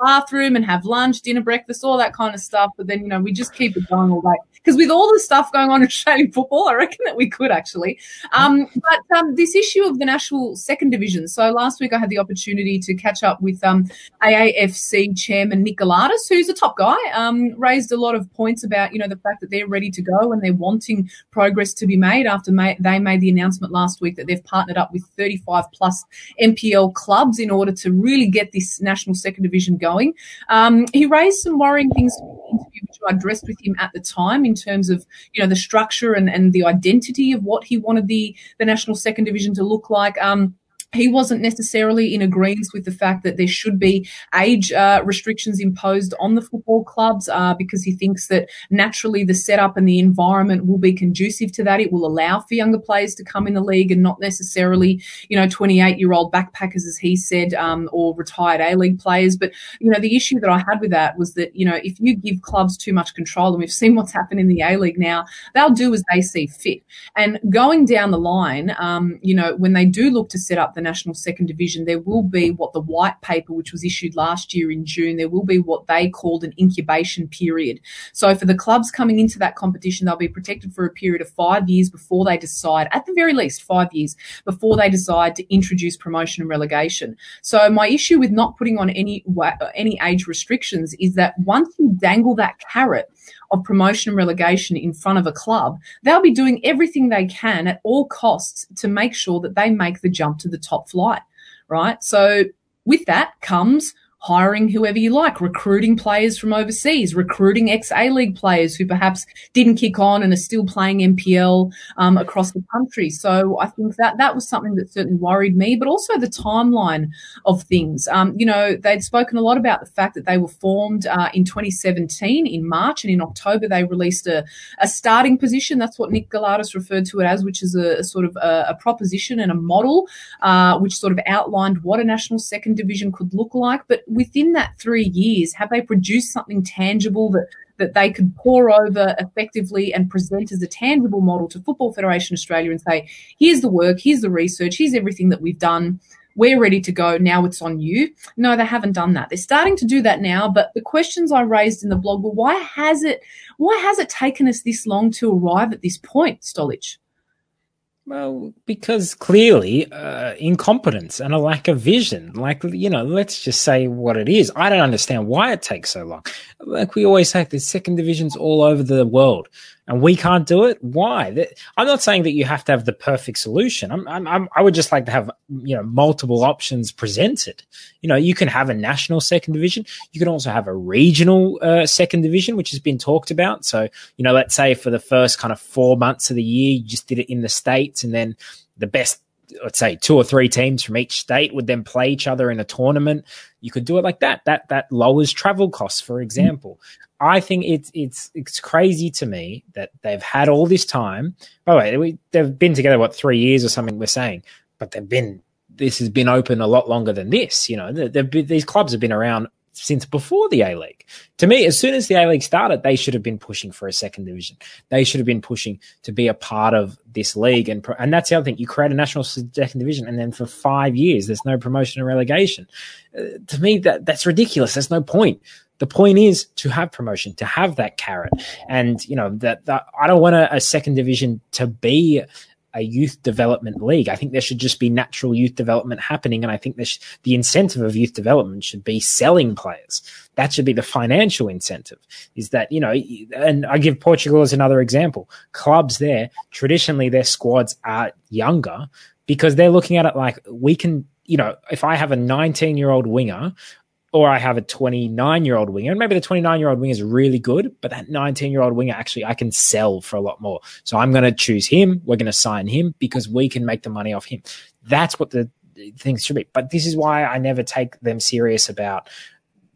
bathroom and have lunch, dinner, breakfast, all that kind of stuff. But then, you know, we just keep it going all day. Because with all the stuff going on in Australian football, I reckon that we could actually. Um, but um, this issue of the national second division. So last week I had the opportunity to catch up with um, AAFC chairman Nick Galatas, who's a top guy, um, raised a lot of points about, you know, the fact that they're ready to go and they're wanting progress to be made after they made the announcement last week that they've partnered up with 35 plus NPL clubs in order to really get this national second division going going. Um, he raised some worrying things which I addressed with him at the time in terms of you know the structure and, and the identity of what he wanted the the national second division to look like. Um, he wasn't necessarily in agreement with the fact that there should be age uh, restrictions imposed on the football clubs uh, because he thinks that naturally the setup and the environment will be conducive to that. It will allow for younger players to come in the league and not necessarily, you know, 28 year old backpackers, as he said, um, or retired A League players. But, you know, the issue that I had with that was that, you know, if you give clubs too much control, and we've seen what's happened in the A League now, they'll do as they see fit. And going down the line, um, you know, when they do look to set up the national second division, there will be what the white paper, which was issued last year in June, there will be what they called an incubation period. So for the clubs coming into that competition, they'll be protected for a period of five years before they decide, at the very least, five years before they decide to introduce promotion and relegation. So my issue with not putting on any any age restrictions is that once you dangle that carrot of promotion and relegation in front of a club, they'll be doing everything they can at all costs to make sure that they make the jump to the top flight, right? So with that comes hiring whoever you like, recruiting players from overseas, recruiting ex A League players who perhaps didn't kick on and are still playing NPL um, across the country. So I think that that was something that certainly worried me, but also the timeline of things. Um, you know, they'd spoken a lot about the fact that they were formed uh, in 2017 in March, and in October they released a, a starting position. That's what Nick Galatas referred to it as, which is a, a sort of a, a, proposition and a model, uh, which sort of outlined what a national second division could look like. But within that three years, have they produced something tangible that that they could pour over effectively and present as a tangible model to Football Federation Australia and say, here's the work, here's the research, here's everything that we've done. We're ready to go. Now it's on you. No, they haven't done that. They're starting to do that now. But the questions I raised in the blog were, why has it, why has it taken us this long to arrive at this point, Stolich? Well, because clearly uh, incompetence and a lack of vision. Like, you know, let's just say what it is. I don't understand why it takes so long. Like we always say, there's second divisions all over the world and we can't do it. Why? I'm not saying that you have to have the perfect solution. I'm, I'm, i would just like to have, you know, multiple options presented. You know, you can have a national second division. You can also have a regional uh, second division, which has been talked about. So, you know, let's say for the first kind of four months of the year, you just did it in the States and then the best let's say two or three teams from each state would then play each other in a tournament. You could do it like that. That that lowers travel costs, for mm. example. I think it's it's it's crazy to me that they've had all this time. By the way, we, they've been together what three years or something. We're saying, but they've been this has been open a lot longer than this. You know, been, these clubs have been around since before the A League. To me, as soon as the A League started, they should have been pushing for a second division. They should have been pushing to be a part of this league, and and that's the other thing. You create a national second division, and then for five years, there's no promotion and relegation. Uh, to me, that that's ridiculous. There's no point. The point is to have promotion, to have that carrot. And, you know, that, that I don't want a, a second division to be a youth development league. I think there should just be natural youth development happening. And I think the incentive of youth development should be selling players. That should be the financial incentive is that, you know, and I give Portugal as another example. Clubs there, traditionally their squads are younger because they're looking at it like we can, you know, if I have a 19 year old winger or I have a 29 year old winger, and maybe the 29 year old winger is really good, but that 19 year old winger actually I can sell for a lot more. So I'm going to choose him. We're going to sign him because we can make the money off him. That's what the things should be. But this is why I never take them serious about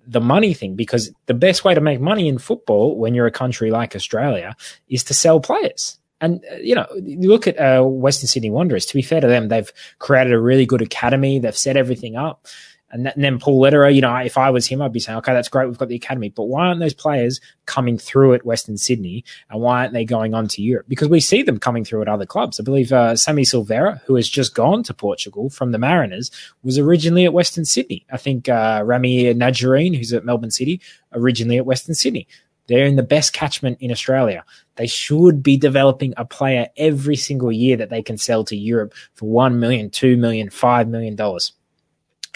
the money thing because the best way to make money in football when you're a country like Australia is to sell players. And, uh, you know, you look at uh, Western Sydney Wanderers, to be fair to them, they've created a really good academy. They've set everything up. And, and then Paul Lederer, you know, if I was him, I'd be saying, okay, that's great. We've got the academy, but why aren't those players coming through at Western Sydney and why aren't they going on to Europe? Because we see them coming through at other clubs. I believe uh, Sammy Silvera, who has just gone to Portugal from the Mariners, was originally at Western Sydney. I think uh, Rami Najarine, who's at Melbourne City, originally at Western Sydney. They're in the best catchment in Australia. They should be developing a player every single year that they can sell to Europe for one million, two million, five million dollars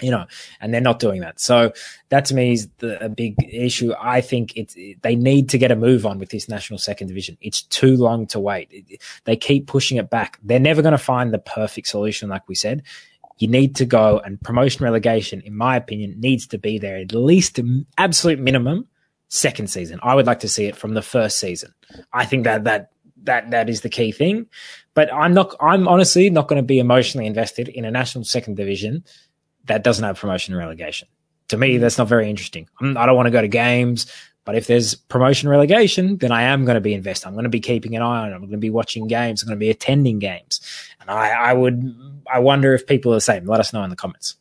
you know, and they're not doing that. So that to me is the, a big issue. I think it's they need to get a move on with this national second division. It's too long to wait. They keep pushing it back. They're never going to find the perfect solution, like we said. You need to go and promotion relegation, in my opinion, needs to be there at least absolute minimum second season. I would like to see it from the first season. I think that that that that is the key thing. But I'm not. I'm honestly not going to be emotionally invested in a national second division that doesn't have promotion and relegation. To me, mm. that's not very interesting. I'm, I do not want to go to games, but if there's promotion relegation, then I am going to be invested. I'm going to be keeping an eye on it. I'm going to be watching games. I'm going to be attending games. And I, I would, I wonder if people are the same. Let us know in the comments.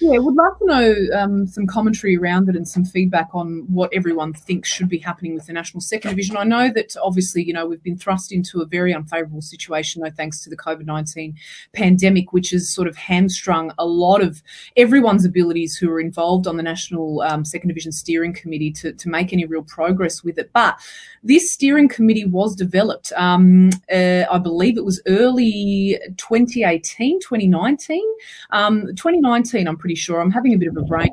Yeah, would love to know um, some commentary around it and some feedback on what everyone thinks should be happening with the national second division. I know that obviously, you know, we've been thrust into a very unfavourable situation, no thanks to the COVID nineteen pandemic, which has sort of hamstrung a lot of everyone's abilities who are involved on the national um, second division steering committee to to make any real progress with it. But this steering committee was developed, um, uh, I believe it was early 2018, 2019, um, 2019. I'm pretty sure. I'm having a bit of a brain.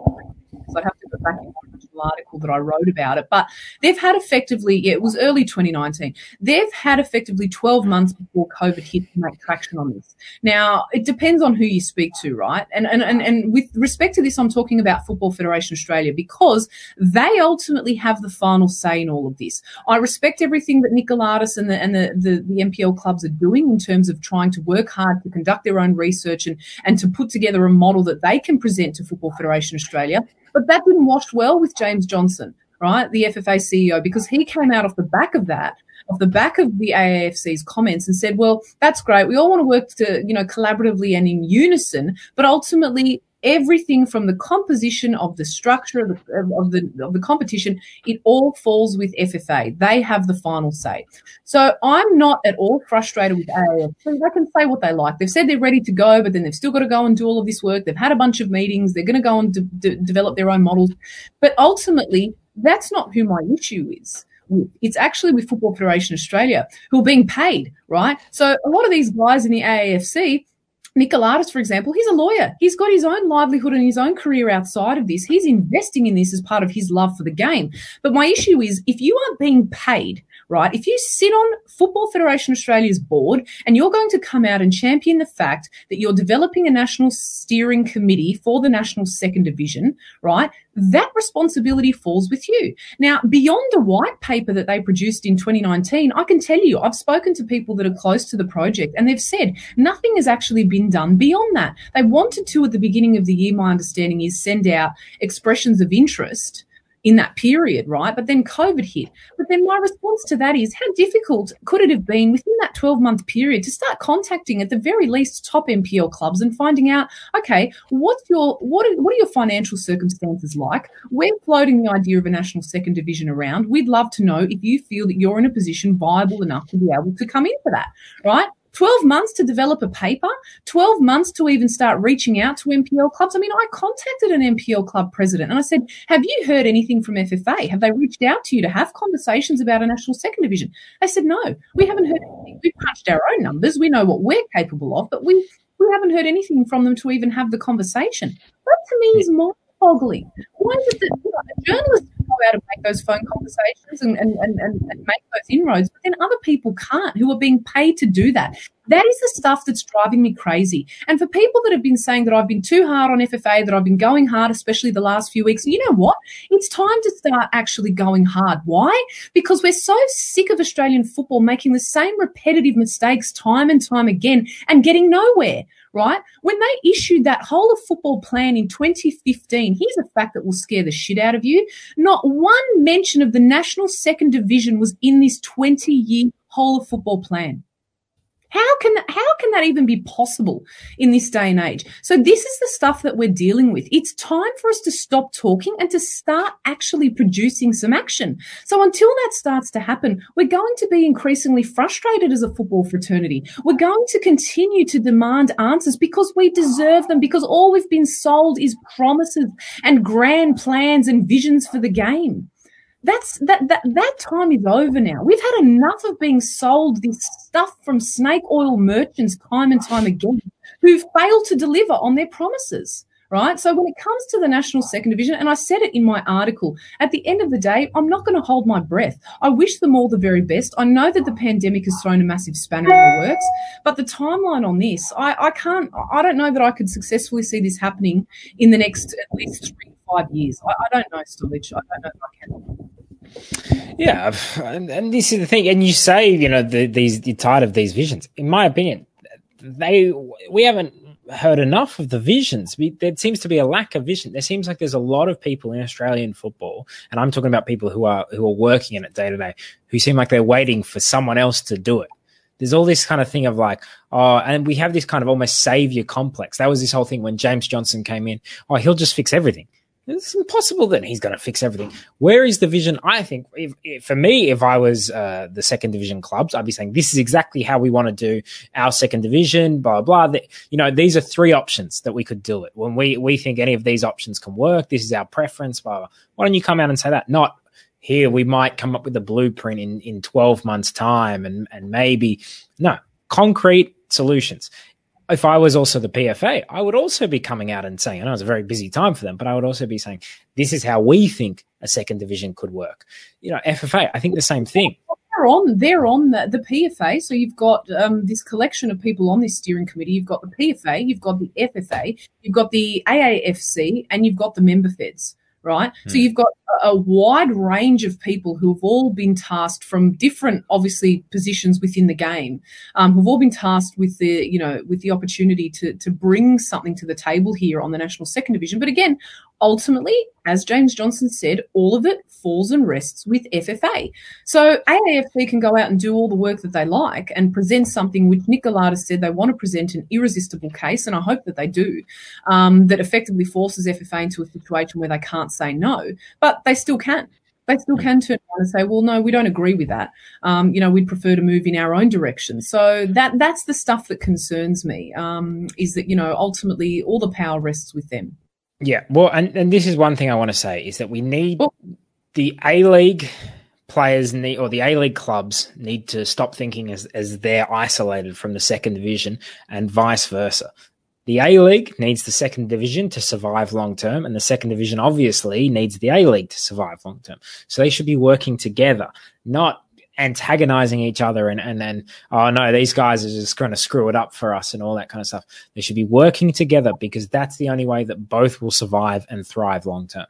So I have to go back original article that I wrote about it. But they've had effectively, yeah, it was early 2019. They've had effectively 12 months before COVID hit to make traction on this. Now, it depends on who you speak to, right? And, and, and, and with respect to this, I'm talking about Football Federation Australia because they ultimately have the final say in all of this. I respect everything that Nick Galatas and the, and the, the, the NPL clubs are doing in terms of trying to work hard to conduct their own research and, and to put together a model that they can present to Football Federation Australia. But that didn't wash well with James Johnson, right? The FFA CEO, because he came out off the back of that, off the back of the AAFC's comments and said, well, that's great. We all want to work to, you know, collaboratively and in unison, but ultimately everything from the composition of the structure of the, of the, of the competition, it all falls with FFA. They have the final say. So I'm not at all frustrated with AAFC. They can say what they like. They've said they're ready to go, but then they've still got to go and do all of this work. They've had a bunch of meetings. They're going to go and de- de- develop their own models. But ultimately, that's not who my issue is. It's actually with Football Federation Australia who are being paid, right? So a lot of these guys in the AAFC, Nick Galatas, for example, he's a lawyer. He's got his own livelihood and his own career outside of this. He's investing in this as part of his love for the game. But my issue is if you are being paid, right, if you sit on Football Federation Australia's board and you're going to come out and champion the fact that you're developing a national steering committee for the national second division, right, that responsibility falls with you. Now, beyond a white paper that they produced in 2019, I can tell you, I've spoken to people that are close to the project and they've said nothing has actually been done beyond that. They wanted to at the beginning of the year, my understanding is send out expressions of interest in that period, right? But then COVID hit. But then my response to that is how difficult could it have been within that 12 month period to start contacting at the very least top NPL clubs and finding out, okay, what's your, what are, what are your financial circumstances like? We're floating the idea of a national second division around. We'd love to know if you feel that you're in a position viable enough to be able to come into that, right? 12 months to develop a paper, 12 months to even start reaching out to NPL clubs. I mean, I contacted an NPL club president and I said, Have you heard anything from FFA? Have they reached out to you to have conversations about a national second division? They said, No, we haven't heard anything. We've crunched our own numbers. We know what we're capable of, but we, we haven't heard anything from them to even have the conversation. That to me is mind boggling. Why is it that you know, journalists go out and make those phone conversations and, and, and, and make those inroads, but then other people can't who are being paid to do that. That is the stuff that's driving me crazy. And for people that have been saying that I've been too hard on FFA, that I've been going hard, especially the last few weeks, you know what? It's time to start actually going hard. Why? Because we're so sick of Australian football making the same repetitive mistakes time and time again and getting nowhere right? When they issued that whole of football plan in 2015, here's a fact that will scare the shit out of you. Not one mention of the national second division was in this 20 year whole of football plan. How can that, how can that even be possible in this day and age? So this is the stuff that we're dealing with. It's time for us to stop talking and to start actually producing some action. So until that starts to happen, we're going to be increasingly frustrated as a football fraternity. We're going to continue to demand answers because we deserve them because all we've been sold is promises and grand plans and visions for the game that's that that that time is over now. We've had enough of being sold this stuff from snake oil merchants time and time again who fail to deliver on their promises. Right. So when it comes to the national second division, and I said it in my article, at the end of the day, I'm not going to hold my breath. I wish them all the very best. I know that the pandemic has thrown a massive spanner in the works, but the timeline on this, I, I can't, I don't know that I could successfully see this happening in the next at least three five years. I, I don't know, Stolich. I don't know if I can. Yeah, and, and, this is the thing. And you say, you know, the, these you're tired of these visions. In my opinion, they we haven't heard enough of the visions. We, there seems to be a lack of vision. There seems like there's a lot of people in Australian football, and I'm talking about people who are who are working in it day to day, who seem like they're waiting for someone else to do it. There's all this kind of thing of like, oh, and we have this kind of almost savior complex. That was this whole thing when James Johnson came in. Oh, he'll just fix everything. It's impossible that he's going to fix everything. Where is the vision? I think if, if, for me, if I was uh, the second division clubs, I'd be saying this is exactly how we want to do our second division. Blah blah. blah. You know, these are three options that we could do it. When we we think any of these options can work, this is our preference. Blah blah. Why don't you come out and say that? Not here. We might come up with a blueprint in in twelve months' time, and and maybe no concrete solutions if I was also the PFA, I would also be coming out and saying, I know it's a very busy time for them, but I would also be saying, this is how we think a second division could work. You know, FFA, I think the same thing. They're on, they're on the, the PFA. So you've got um, this collection of people on this steering committee. You've got the PFA, you've got the FFA, you've got the AAFC, and you've got the member feds right? Mm. So hmm. you've got a wide range of people who have all been tasked from different, obviously, positions within the game, um, who've all been tasked with the, you know, with the opportunity to to bring something to the table here on the national second division. But again, ultimately, as James Johnson said, all of it falls and rests with FFA. So AAFC can go out and do all the work that they like and present something which Nick Galatas said they want to present an irresistible case, and I hope that they do, um, that effectively forces FFA into a situation where they can't say no, but they still can. They still can turn around and say, "Well, no, we don't agree with that. Um, you know, we'd prefer to move in our own direction." So that that's the stuff that concerns me. Um, is that you know ultimately all the power rests with them. Yeah, well, and, and this is one thing I want to say is that we need oh. the A League players need or the A League clubs need to stop thinking as as they're isolated from the second division and vice versa. The A League needs the second division to survive long term, and the second division obviously needs the A League to survive long term. So they should be working together, not antagonizing each other and, and then, oh no, these guys are just going to screw it up for us and all that kind of stuff. They should be working together because that's the only way that both will survive and thrive long term.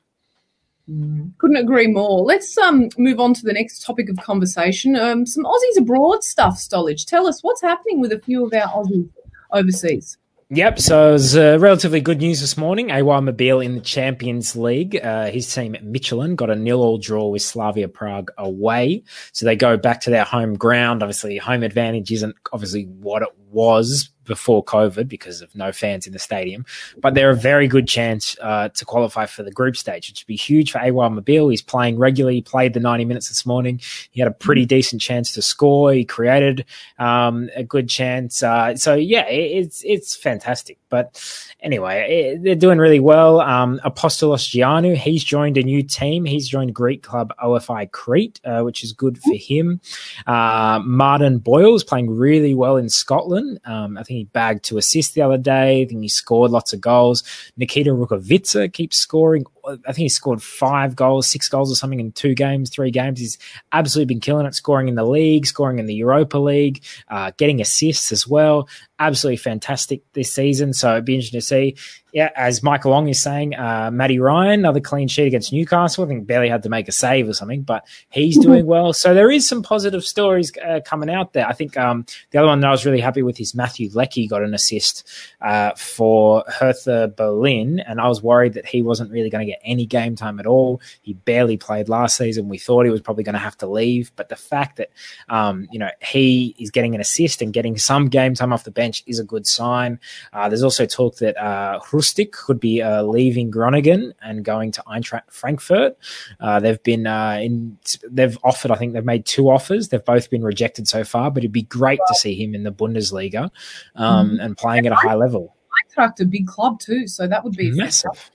Mm, couldn't agree more. Let's um, move on to the next topic of conversation. Um, some Aussies abroad stuff, Stolich. Tell us what's happening with a few of our Aussies overseas. Yep, so it was uh, relatively good news this morning. Awer Mabil in the Champions League. Uh, his team, Midtjylland, got a nil-all draw with Slavia Prague away. So they go back to their home ground. Obviously, home advantage isn't obviously what it was before COVID because of no fans in the stadium. But they're a very good chance uh, to qualify for the group stage, which would be huge for Awer Mabil. He's playing regularly. He played the 90 minutes this morning. He had a pretty mm-hmm. decent chance to score. He created um, a good chance. Uh, so yeah, it's it's fantastic. But anyway, it, they're doing really well. Um, Apostolos Giannou, he's joined a new team. He's joined Greek club OFI Crete, uh, which is good for him. Uh, Martin Boyle's playing really well in Scotland. Um, I think he bagged two assists the other day. I think he scored lots of goals. Nikita Rukavytsya keeps scoring. I think he scored five goals, six goals or something in two games, three games. He's absolutely been killing it, scoring in the league, scoring in the Europa League, uh, getting assists as well absolutely fantastic this season. So it'd be interesting to see. Yeah, as Michael Long is saying, uh, Matty Ryan, another clean sheet against Newcastle. I think barely had to make a save or something, but he's doing well. So there is some positive stories uh, coming out there. I think um, the other one that I was really happy with is Matthew Leckie got an assist uh, for Hertha Berlin, and I was worried that he wasn't really going to get any game time at all. He barely played last season. We thought he was probably going to have to leave, but the fact that um, you know he is getting an assist and getting some game time off the bench is a good sign. Uh, there's also talk that uh, Hrustic could be uh, leaving Groningen and going to Eintracht Frankfurt. Uh, they've been uh, in. They've offered. I think they've made two offers. They've both been rejected so far. But it'd be great to see him in the Bundesliga um, mm-hmm. and playing at a high level. Eintracht, a big club too, so that would be massive.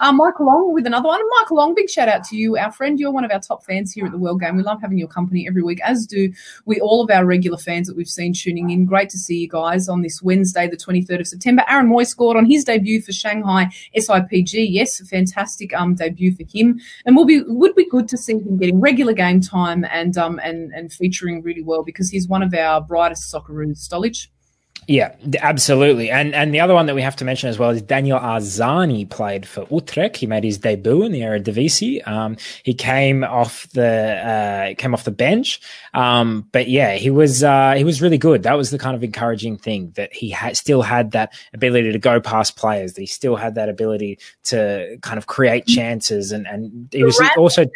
Um, Michael Long with another one. Michael Long, big shout out to you, our friend. You're one of our top fans here at the World Game. We love having your company every week, as do we all of our regular fans that we've seen tuning in. Great to see you guys on this Wednesday, the 23rd of September. Aaron Mooy scored on his debut for Shanghai SIPG. Yes, fantastic um, debut for him, and will be would be good to see him getting regular game time and um and and featuring really well because he's one of our brightest Socceroos. Stolich. Yeah, absolutely. And and the other one that we have to mention as well is Daniel Arzani played for Utrecht. He made his debut in the Eredivisie. Um, he came off the uh, came off the bench, um, but yeah, he was uh, he was really good. That was the kind of encouraging thing that he ha- still had that ability to go past players. That he still had that ability to kind of create chances, and and he was also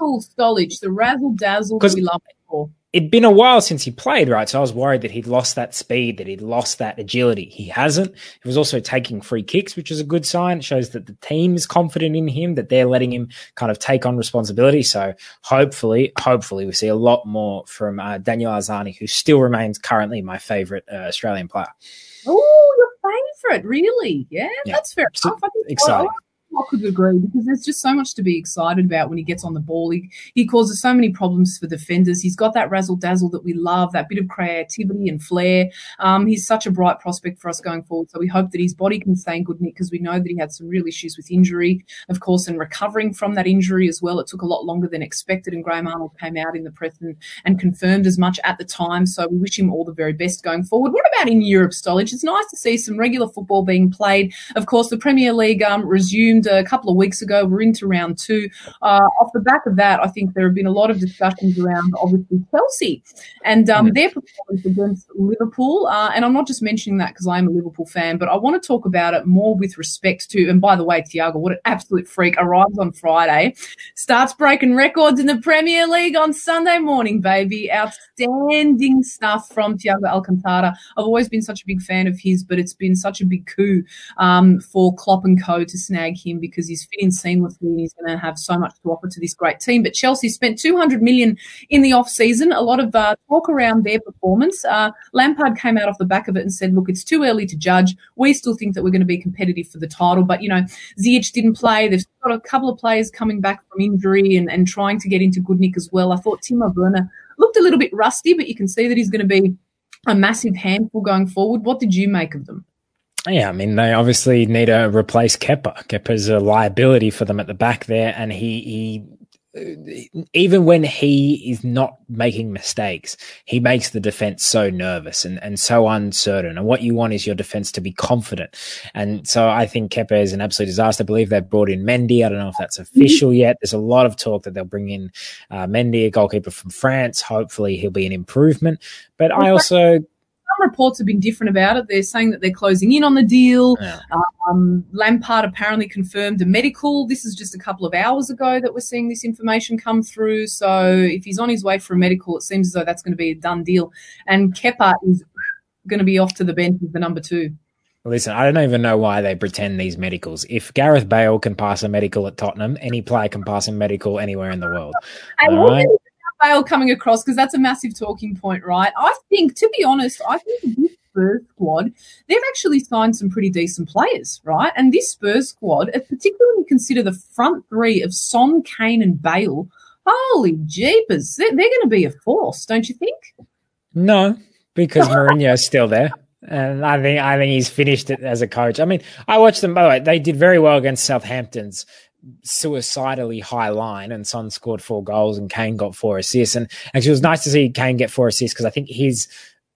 Stolage, the razzle dazzle we love it for. It'd been a while since he played, right? So I was worried that he'd lost that speed, that he'd lost that agility. He hasn't. He was also taking free kicks, which is a good sign. It shows that the team is confident in him, that they're letting him kind of take on responsibility. So hopefully, hopefully we see a lot more from uh, Daniel Arzani, who still remains currently my favorite uh, Australian player. Oh, your favorite, really? Yeah, yeah. that's fair enough. Exciting. I could agree because there's just so much to be excited about when he gets on the ball. He, he causes so many problems for defenders. He's got that razzle dazzle that we love, that bit of creativity and flair. Um, he's such a bright prospect for us going forward. So we hope that his body can stay in good nick because we know that he had some real issues with injury, of course, and recovering from that injury as well. It took a lot longer than expected, and Graham Arnold came out in the press and, and confirmed as much at the time. So we wish him all the very best going forward. What about in Europe, Stolich? It's nice to see some regular football being played. Of course, the Premier League um, resumed a couple of weeks ago. We're into round two. Uh, off the back of that, I think there have been a lot of discussions around obviously Chelsea and um, their performance against Liverpool. Uh, and I'm not just mentioning that because I am a Liverpool fan, but I want to talk about it more with respect to. And by the way, Thiago, what an absolute freak! Arrives on Friday, starts breaking records in the Premier League on Sunday morning, baby. Outstanding stuff from Thiago Alcantara. I've always been such a big fan of his, but it's been such a big coup um, for Klopp and Co to snag him because he's fit in seamlessly and he's going to have so much to offer to this great team. But Chelsea spent 200 million in the off season. A lot of uh, talk around their performance. Uh, Lampard came out off the back of it and said, "Look, it's too early to judge. We still think that we're going to be competitive for the title." But you know, Ziyech didn't play. They've got a couple of players coming back from injury and, and trying to get into good nick as well. I thought Timo Werner looked a little bit rusty, but you can see that he's going to be a massive handful going forward. What did you make of them? Yeah, I mean, they obviously need to replace Kepa. Kepa's a liability for them at the back there, and he, he even when he is not making mistakes, he makes the defense so nervous and, and so uncertain. And what you want is your defense to be confident. And so I think Kepa is an absolute disaster. I believe they've brought in Mendy. I don't know if that's official yet. There's a lot of talk that they'll bring in uh, Mendy, a goalkeeper from France. Hopefully he'll be an improvement. But I also reports have been different about it. They're saying that they're closing in on the deal. Yeah. Um, Lampard apparently confirmed a medical. This is just a couple of hours ago that we're seeing this information come through. So if he's on his way for a medical, it seems as though that's going to be a done deal. And Kepa is going to be off to the bench as the number two. Listen, I don't even know why they pretend these medicals. If Gareth Bale can pass a medical at Tottenham, any player can pass a medical anywhere in the world. Bale coming across because that's a massive talking point, right? I think, to be honest, I think this Spurs squad, they've actually signed some pretty decent players, right? And this Spurs squad, particularly when you consider the front three of Son, Kane, and Bale, holy jeepers, they're, they're going to be a force, don't you think? No, because Mourinho's still there. And I think I think he's finished it as a coach. I mean, I watched them. By the way, they did very well against Southampton's suicidally high line and Son scored four goals and Kane got four assists. And actually, it was nice to see Kane get four assists because I think his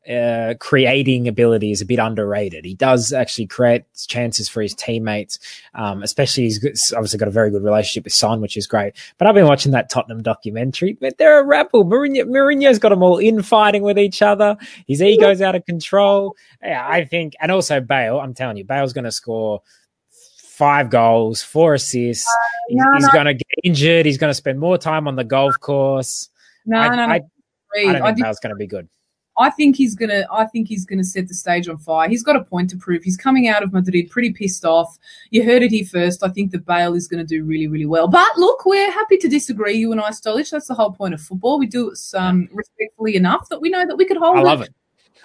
uh, creating ability is a bit underrated. He does actually create chances for his teammates, um, especially he's obviously got a very good relationship with Son, which is great. But I've been watching that Tottenham documentary. But they're a rabble. Mourinho, Mourinho's got them all infighting with each other. His ego's out of control. Yeah, I think, and also Bale. I'm telling you, Bale's going to score five goals, four assists. Uh, he's, no, he's no. going to get injured. He's going to spend more time on the golf course. No, I, no, I, I, I don't think Bale's going to be good. I think he's gonna. I think he's gonna set the stage on fire. He's got a point to prove. He's coming out of Madrid pretty pissed off. You heard it here first. I think that Bale is going to do really, really well. But look, we're happy to disagree, you and I, Stolich. That's the whole point of football. We do it um, respectfully enough that we know that we could hold. I love it. it.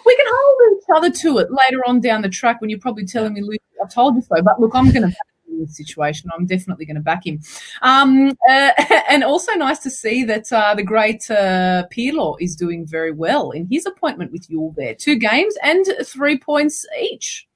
We can hold each other to it later on down the track when you're probably telling me, Luke, I told you so. But look, I'm going to in this situation. I'm definitely going to back him. Um, uh, and also nice to see that uh, the great uh, Pirlo is doing very well in his appointment with Juve there. Two games and three points each.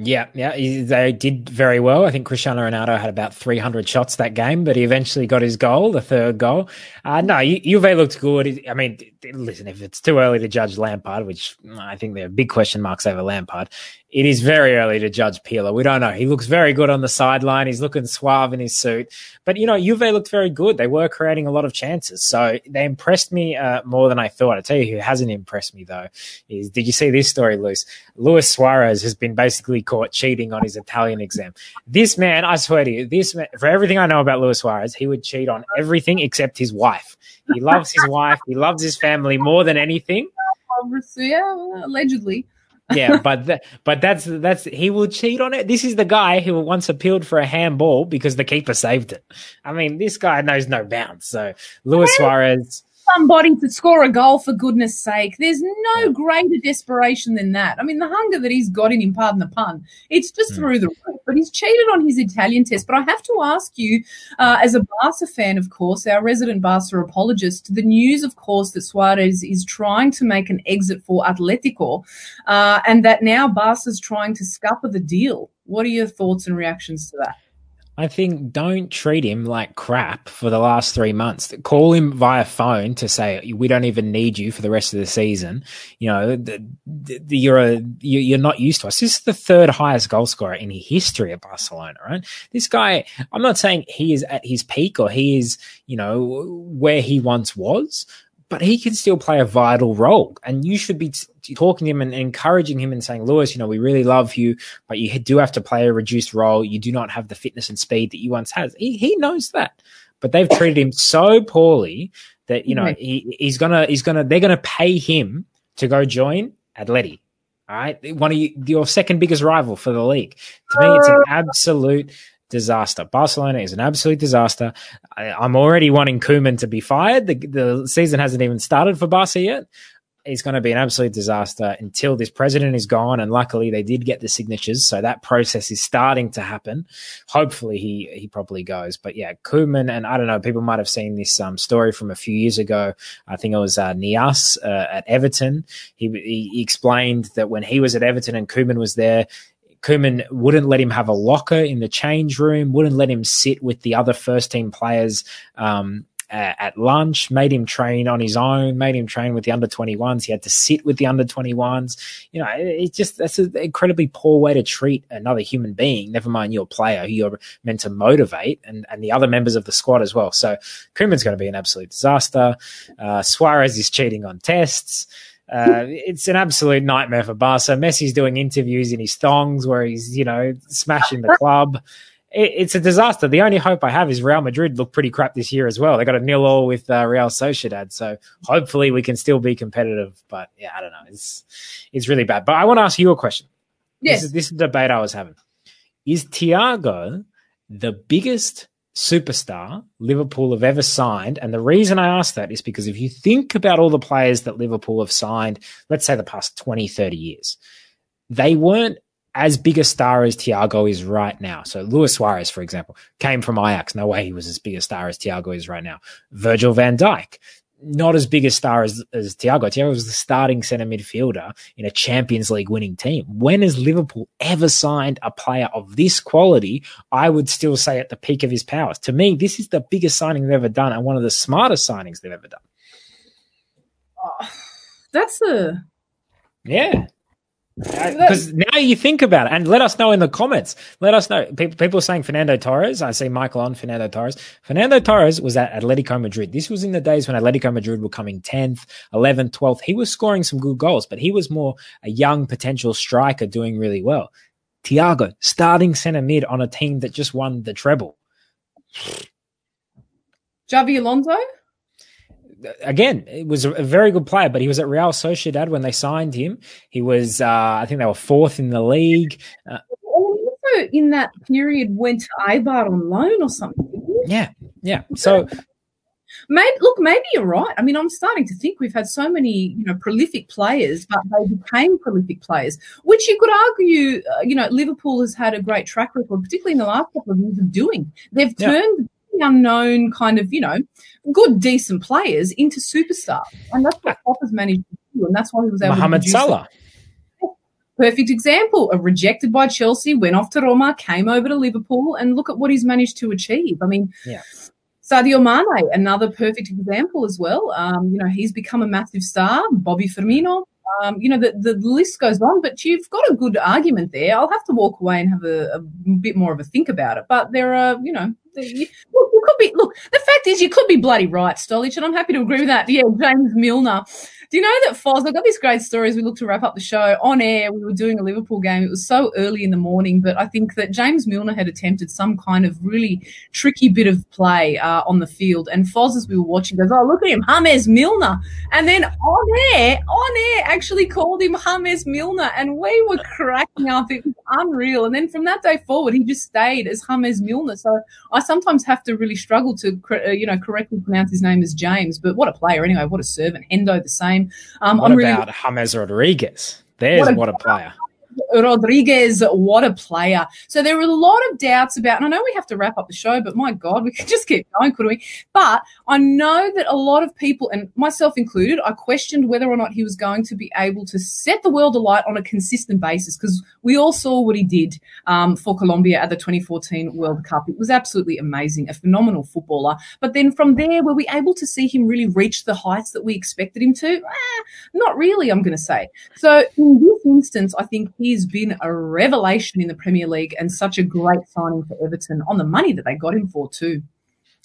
Yeah, yeah, they did very well. I think Cristiano Ronaldo had about 300 shots that game, but he eventually got his goal, the third goal. Uh, no, Juve looked good. I mean, listen, if it's too early to judge Lampard, which I think there are big question marks over Lampard, it is very early to judge Pirlo. We don't know. He looks very good on the sideline. He's looking suave in his suit. But, you know, Juve looked very good. They were creating a lot of chances. So they impressed me uh, more than I thought. I tell you who hasn't impressed me, though, is did you see this story, Luis? Luis Suarez has been basically caught cheating on his Italian exam. This man, I swear to you, this man, for everything I know about Luis Suarez, he would cheat on everything except his wife. He loves his wife. He loves his family more than anything. Yeah, allegedly. Yeah, but th- but that's that's he will cheat on it. This is the guy who once appealed for a handball because the keeper saved it. I mean, this guy knows no bounds. So Luis Suarez somebody to score a goal for goodness sake. There's no greater desperation than that. I mean, the hunger that he's got in him, pardon the pun, it's just mm. through the roof. But he's cheated on his Italian test. But I have to ask you, uh, as a Barca fan, of course, our resident Barca apologist, the news, of course, that Suarez is trying to make an exit for Atletico, uh, and that now Barca's trying to scupper the deal. What are your thoughts and reactions to that? I think don't treat him like crap for the last three months. Call him via phone to say we don't even need you for the rest of the season. You know, the, the, you're a you're not used to us. This is the third highest goal scorer in history of Barcelona, right? This guy, I'm not saying he is at his peak or he is, you know, where he once was, but he can still play a vital role. And you should be t- talking to him and encouraging him and saying, Luis, you know, we really love you, but you do have to play a reduced role. You do not have the fitness and speed that you once had. He, he knows that, but they've treated him so poorly that, you know, mm-hmm. he, he's gonna, he's gonna, they're gonna pay him to go join Atleti. All right. One of you, your second biggest rival for the league. To me, it's an uh. absolute disaster. Barcelona is an absolute disaster. I, am already wanting Koeman to be fired. The, the season hasn't even started for Barca yet. It's going to be an absolute disaster until this president is gone. And luckily, they did get the signatures, so that process is starting to happen. Hopefully, he he probably goes. But yeah, Koeman and I don't know. People might have seen this um, story from a few years ago. I think it was uh, Niasse uh, at Everton. He, he explained that when he was at Everton and Koeman was there, Koeman wouldn't let him have a locker in the change room, wouldn't let him sit with the other first team players um, at lunch, made him train on his own, made him train with the under 21s. He had to sit with the under 21s. You know, it's just, that's an incredibly poor way to treat another human being, never mind your player who you're meant to motivate and, and the other members of the squad as well. So Koeman's going to be an absolute disaster. Uh, Suarez is cheating on tests. Uh, it's an absolute nightmare for Barca. Messi's doing interviews in his thongs where he's, you know, smashing the club. It, it's a disaster. The only hope I have is Real Madrid look pretty crap this year as well. They got a nil all with uh, Real Sociedad, so hopefully we can still be competitive. But yeah, I don't know. It's it's really bad. But I want to ask you a question. Yes, this is, this is the debate I was having. Is Thiago the biggest superstar Liverpool have ever signed. And the reason I ask that is because if you think about all the players that Liverpool have signed, let's say the past 20, 30 years, they weren't as big a star as Thiago is right now. So Luis Suarez, for example, came from Ajax. No way he was as big a star as Thiago is right now. Virgil van Dijk not as big a star as, as Thiago. Thiago was the starting centre midfielder in a Champions League winning team. When has Liverpool ever signed a player of this quality? I would still say at the peak of his powers. To me, this is the biggest signing they've ever done and one of the smartest signings they've ever done. Oh, that's a yeah. Because now you think about it, and let us know in the comments. Let us know. People, people are saying Fernando Torres. I see Michael on Fernando Torres. Fernando Torres was at Atletico Madrid. This was in the days when Atletico Madrid were coming 10th, 11th, 12th. He was scoring some good goals, but he was more a young potential striker doing really well. Thiago, starting centre mid on a team that just won the treble. Xabi Alonso? Again, it was a very good player, but he was at Real Sociedad when they signed him. He was, uh, I think they were fourth in the league. Uh, also, in that period, went to Eibar on loan or something. Yeah, yeah. So, maybe look, maybe you're right. I mean, I'm starting to think we've had so many, you know, prolific players, but they became prolific players, which you could argue, uh, you know, Liverpool has had a great track record, particularly in the last couple of years, of doing. They've turned unknown kind of, you know, good, decent players into superstars. And that's what Klopp has managed to do. And that's why he was able Mohamed to Salah. Perfect example. A rejected by Chelsea, went off to Roma, came over to Liverpool, and look at what he's managed to achieve. I mean, yeah. Sadio Mane, another perfect example as well. Um, you know, he's become a massive star. Bobby Firmino, um, you know, the, the list goes on, but you've got a good argument there. I'll have to walk away and have a, a, bit more of a think about it. But there are, you know, you, you could be look. The fact is, you could be bloody right, Stolich, and I'm happy to agree with that. Yeah, James Milner. Do you know that Foz? I've got these great stories. We look to wrap up the show on air. We were doing a Liverpool game. It was so early in the morning, but I think that James Milner had attempted some kind of really tricky bit of play uh, on the field. And Foz, as we were watching, goes, "Oh, look at him, James Milner!" And then on air, on air, actually called him James Milner, and we were cracking up. It was unreal. And then from that day forward, he just stayed as James Milner. So I sometimes have to really struggle to, uh, you know, correctly pronounce his name as James. But what a player anyway! What a servant. Hendo the same. Um, what I'm about really, James Rodriguez? There's what a, what a player. Rodriguez, what a player. So there were a lot of doubts about, and I know we have to wrap up the show, but my God, we could just keep going, couldn't we? But I know that a lot of people, and myself included, I questioned whether or not he was going to be able to set the world alight on a consistent basis because we all saw what he did um, for Colombia at the 2014 World Cup. It was absolutely amazing, a phenomenal footballer. But then from there, were we able to see him really reach the heights that we expected him to? Eh, not really, I'm going to say. So in this instance, I think he's been a revelation in the Premier League and such a great signing for Everton on the money that they got him for too.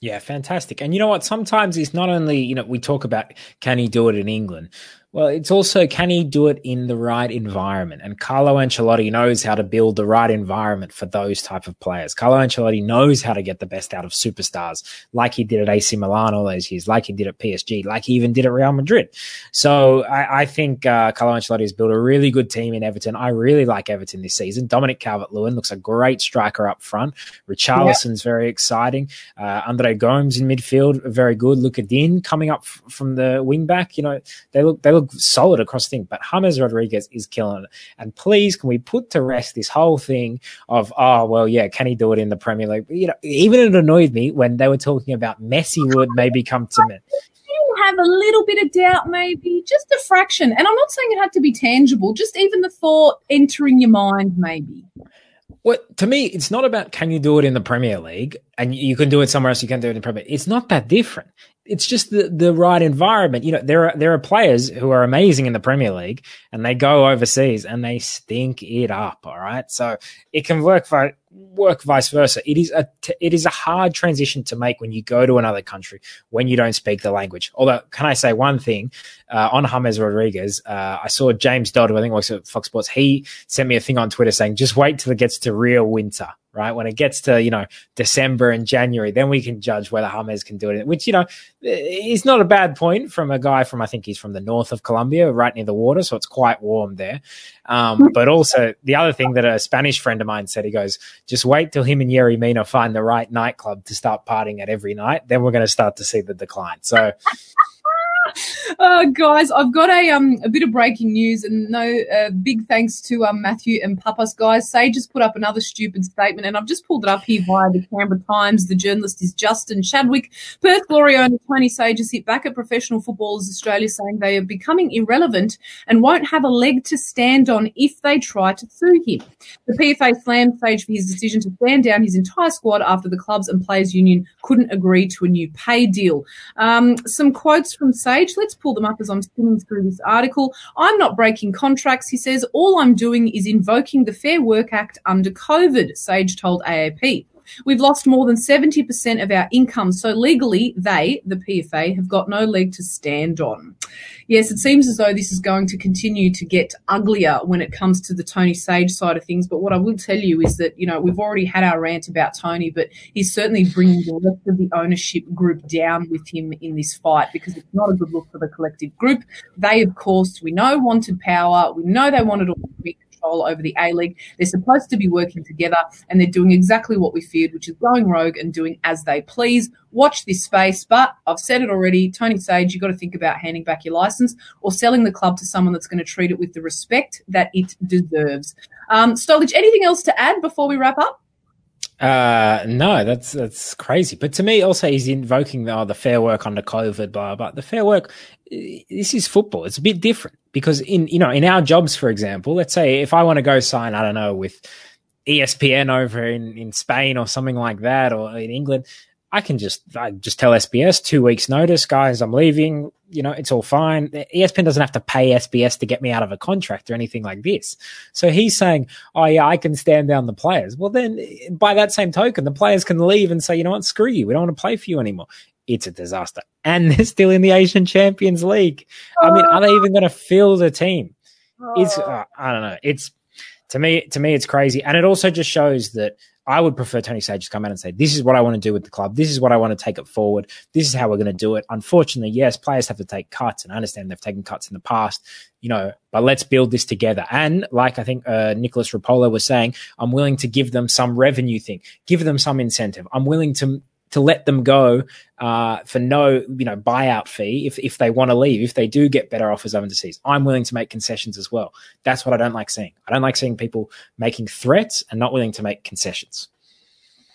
Yeah, fantastic. And you know what? Sometimes it's not only, you know, we talk about can he do it in England? Well, it's also can he do it in the right environment? And Carlo Ancelotti knows how to build the right environment for those type of players. Carlo Ancelotti knows how to get the best out of superstars, like he did at AC Milan all those years, like he did at PSG, like he even did at Real Madrid. So I, I think uh, Carlo Ancelotti has built a really good team in Everton. I really like Everton this season. Dominic Calvert-Lewin looks a great striker up front. Richarlison's yeah. very exciting. Uh, Andre Gomes in midfield, very good. Lucas Digne coming up f- from the wing back. You know, they look they look look solid across the thing, but James Rodriguez is killing it. And please, can we put to rest this whole thing of, oh, well, yeah, can he do it in the Premier League? You know, even it annoyed me when they were talking about Messi would maybe come to me You have a little bit of doubt, maybe just a fraction. And I'm not saying it had to be tangible, just even the thought entering your mind, maybe. Well, to me, it's not about can you do it in the Premier League and you can do it somewhere else. You can't do it in the Premier. It's not that different it's just the, the right environment. You know, there are there are players who are amazing in the Premier League and they go overseas and they stink it up. All right, so it can work for work vice versa. It is a t- it is a hard transition to make when you go to another country when you don't speak the language. Although, can I say one thing uh, on James Rodriguez? Uh, I saw James Dodd, who I think works at Fox Sports. He sent me a thing on Twitter saying, "Just wait till it gets to real winter." Right? When it gets to, you know, December and January, then we can judge whether James can do it, which, you know, is not a bad point from a guy from, I think he's from the north of Colombia, right near the water. So it's quite warm there. Um, but also the other thing that a Spanish friend of mine said, he goes, just wait till him and Yerry Mina find the right nightclub to start partying at every night. Then we're going to start to see the decline. So, uh, guys, I've got a um a bit of breaking news, and no uh, big thanks to um Matthew and Papas, guys. Sage just put up another stupid statement, and I've just pulled it up here via the Canberra Times. The journalist is Justin Chadwick. Perth Glory owner Tony Sage has hit back at Professional Footballers Australia, saying they are becoming irrelevant and won't have a leg to stand on if they try to sue him. The PFA slammed Sage for his decision to stand down his entire squad after the clubs and players union couldn't agree to a new pay deal. Um, some quotes from Sage. Let's pull them up as I'm spinning through this article. I'm not breaking contracts, he says. All I'm doing is invoking the Fair Work Act under COVID, Sage told AAP. We've lost more than 70% of our income. So legally, they, the PFA, have got no leg to stand on. Yes, it seems as though this is going to continue to get uglier when it comes to the Tony Sage side of things. But what I will tell you is that, you know, we've already had our rant about Tony, but he's certainly bringing the rest of the ownership group down with him in this fight because it's not a good look for the collective group. They, of course, we know wanted power. We know they wanted all the control over the A League. They're supposed to be working together and they're doing exactly what we feared, which is going rogue and doing as they please. Watch this space. But I've said it already. Tony Sage, you've got to think about handing back your license or selling the club to someone that's going to treat it with the respect that it deserves. Um, Stolich, anything else to add before we wrap up? Uh, no, that's that's crazy. But to me, also, he's invoking the, oh, the fair work under COVID, blah blah. The fair work. This is football. It's a bit different because in you know in our jobs, for example, let's say if I want to go sign, I don't know, with ESPN over in in Spain or something like that, or in England, I can just I just tell SBS two weeks notice, guys, I'm leaving. You know, it's all fine. ESPN doesn't have to pay SBS to get me out of a contract or anything like this. So he's saying, "Oh yeah, I can stand down the players." Well, then by that same token, the players can leave and say, "You know what? Screw you. We don't want to play for you anymore." It's a disaster, and they're still in the Asian Champions League. I mean, are they even going to fill the team? It's uh, I don't know. It's to me to me it's crazy, and it also just shows that I would prefer Tony Sage to come out and say, this is what I want to do with the club. This is what I want to take it forward. This is how we're going to do it. Unfortunately, yes, players have to take cuts and I understand they've taken cuts in the past, you know, but let's build this together. And like I think uh, Nicholas Rapola was saying, I'm willing to give them some revenue thing, give them some incentive. I'm willing to to let them go uh, for no you know buyout fee if if they want to leave if they do get better offers overseas i'm willing to make concessions as well. That's what i don't like seeing. I don't like seeing people making threats and not willing to make concessions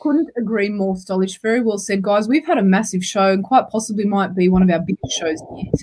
couldn't agree more, Stolich. Very well said, guys. We've had a massive show and quite possibly might be one of our biggest shows yet.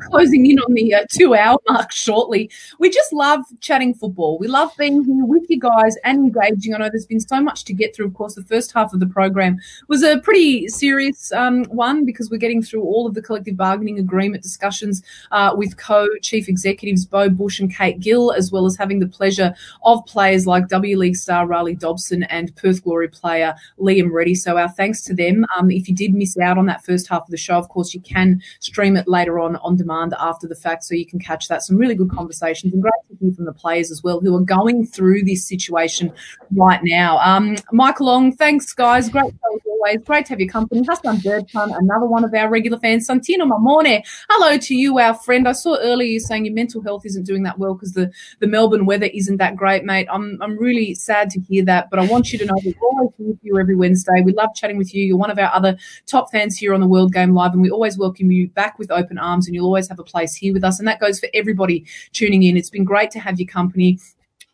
Closing in on the uh, two hour mark shortly. We just love chatting football. We love being here with you guys and engaging. I know there's been so much to get through. Of course, the first half of the program was a pretty serious um, one because we're getting through all of the collective bargaining agreement discussions uh, with co chief executives Beau Busch and Kate Gill, as well as having the pleasure of players like W League star Rhali Dobson and Perth Glory player player Liam Reddy. So our thanks to them. Um, if you did miss out on that first half of the show, of course, you can stream it later on on demand after the fact, so you can catch that. Some really good conversations and great to hear from the players as well who are going through this situation right now. Um, Michael Long, thanks guys. Great always. Great to have your company. Hassan Birdpun, another one of our regular fans. Santino Mamone, hello to you, our friend. I saw earlier you saying your mental health isn't doing that well because the, the Melbourne weather isn't that great, mate. I'm, I'm really sad to hear that, but I want you to know we're always with you every Wednesday. We love chatting with you. You're one of our other top fans here on the World Game Live, and we always welcome you back with open arms, and you'll always have a place here with us. And that goes for everybody tuning in. It's been great to have your company.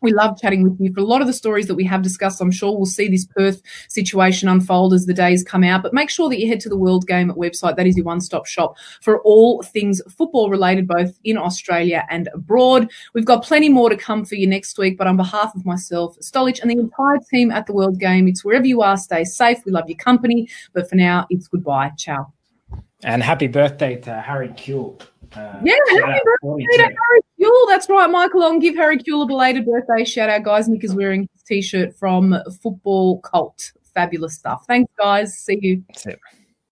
We love chatting with you. For a lot of the stories that we have discussed, I'm sure we'll see this Perth situation unfold as the days come out. But make sure that you head to the World Game website. That is your one stop shop for all things football related, both in Australia and abroad. We've got plenty more to come for you next week. But on behalf of myself, Stolich, and the entire team at the World Game, it's wherever you are, stay safe. We love your company. But for now, it's goodbye. Ciao. And happy birthday to Harry Kewell. Uh, yeah, happy birthday to Harry Kewell. That's right, Michael. On give Harry Kewell a belated birthday shout out, guys. Nick is wearing his t-shirt from Football Cult. Fabulous stuff. Thanks, guys. See you.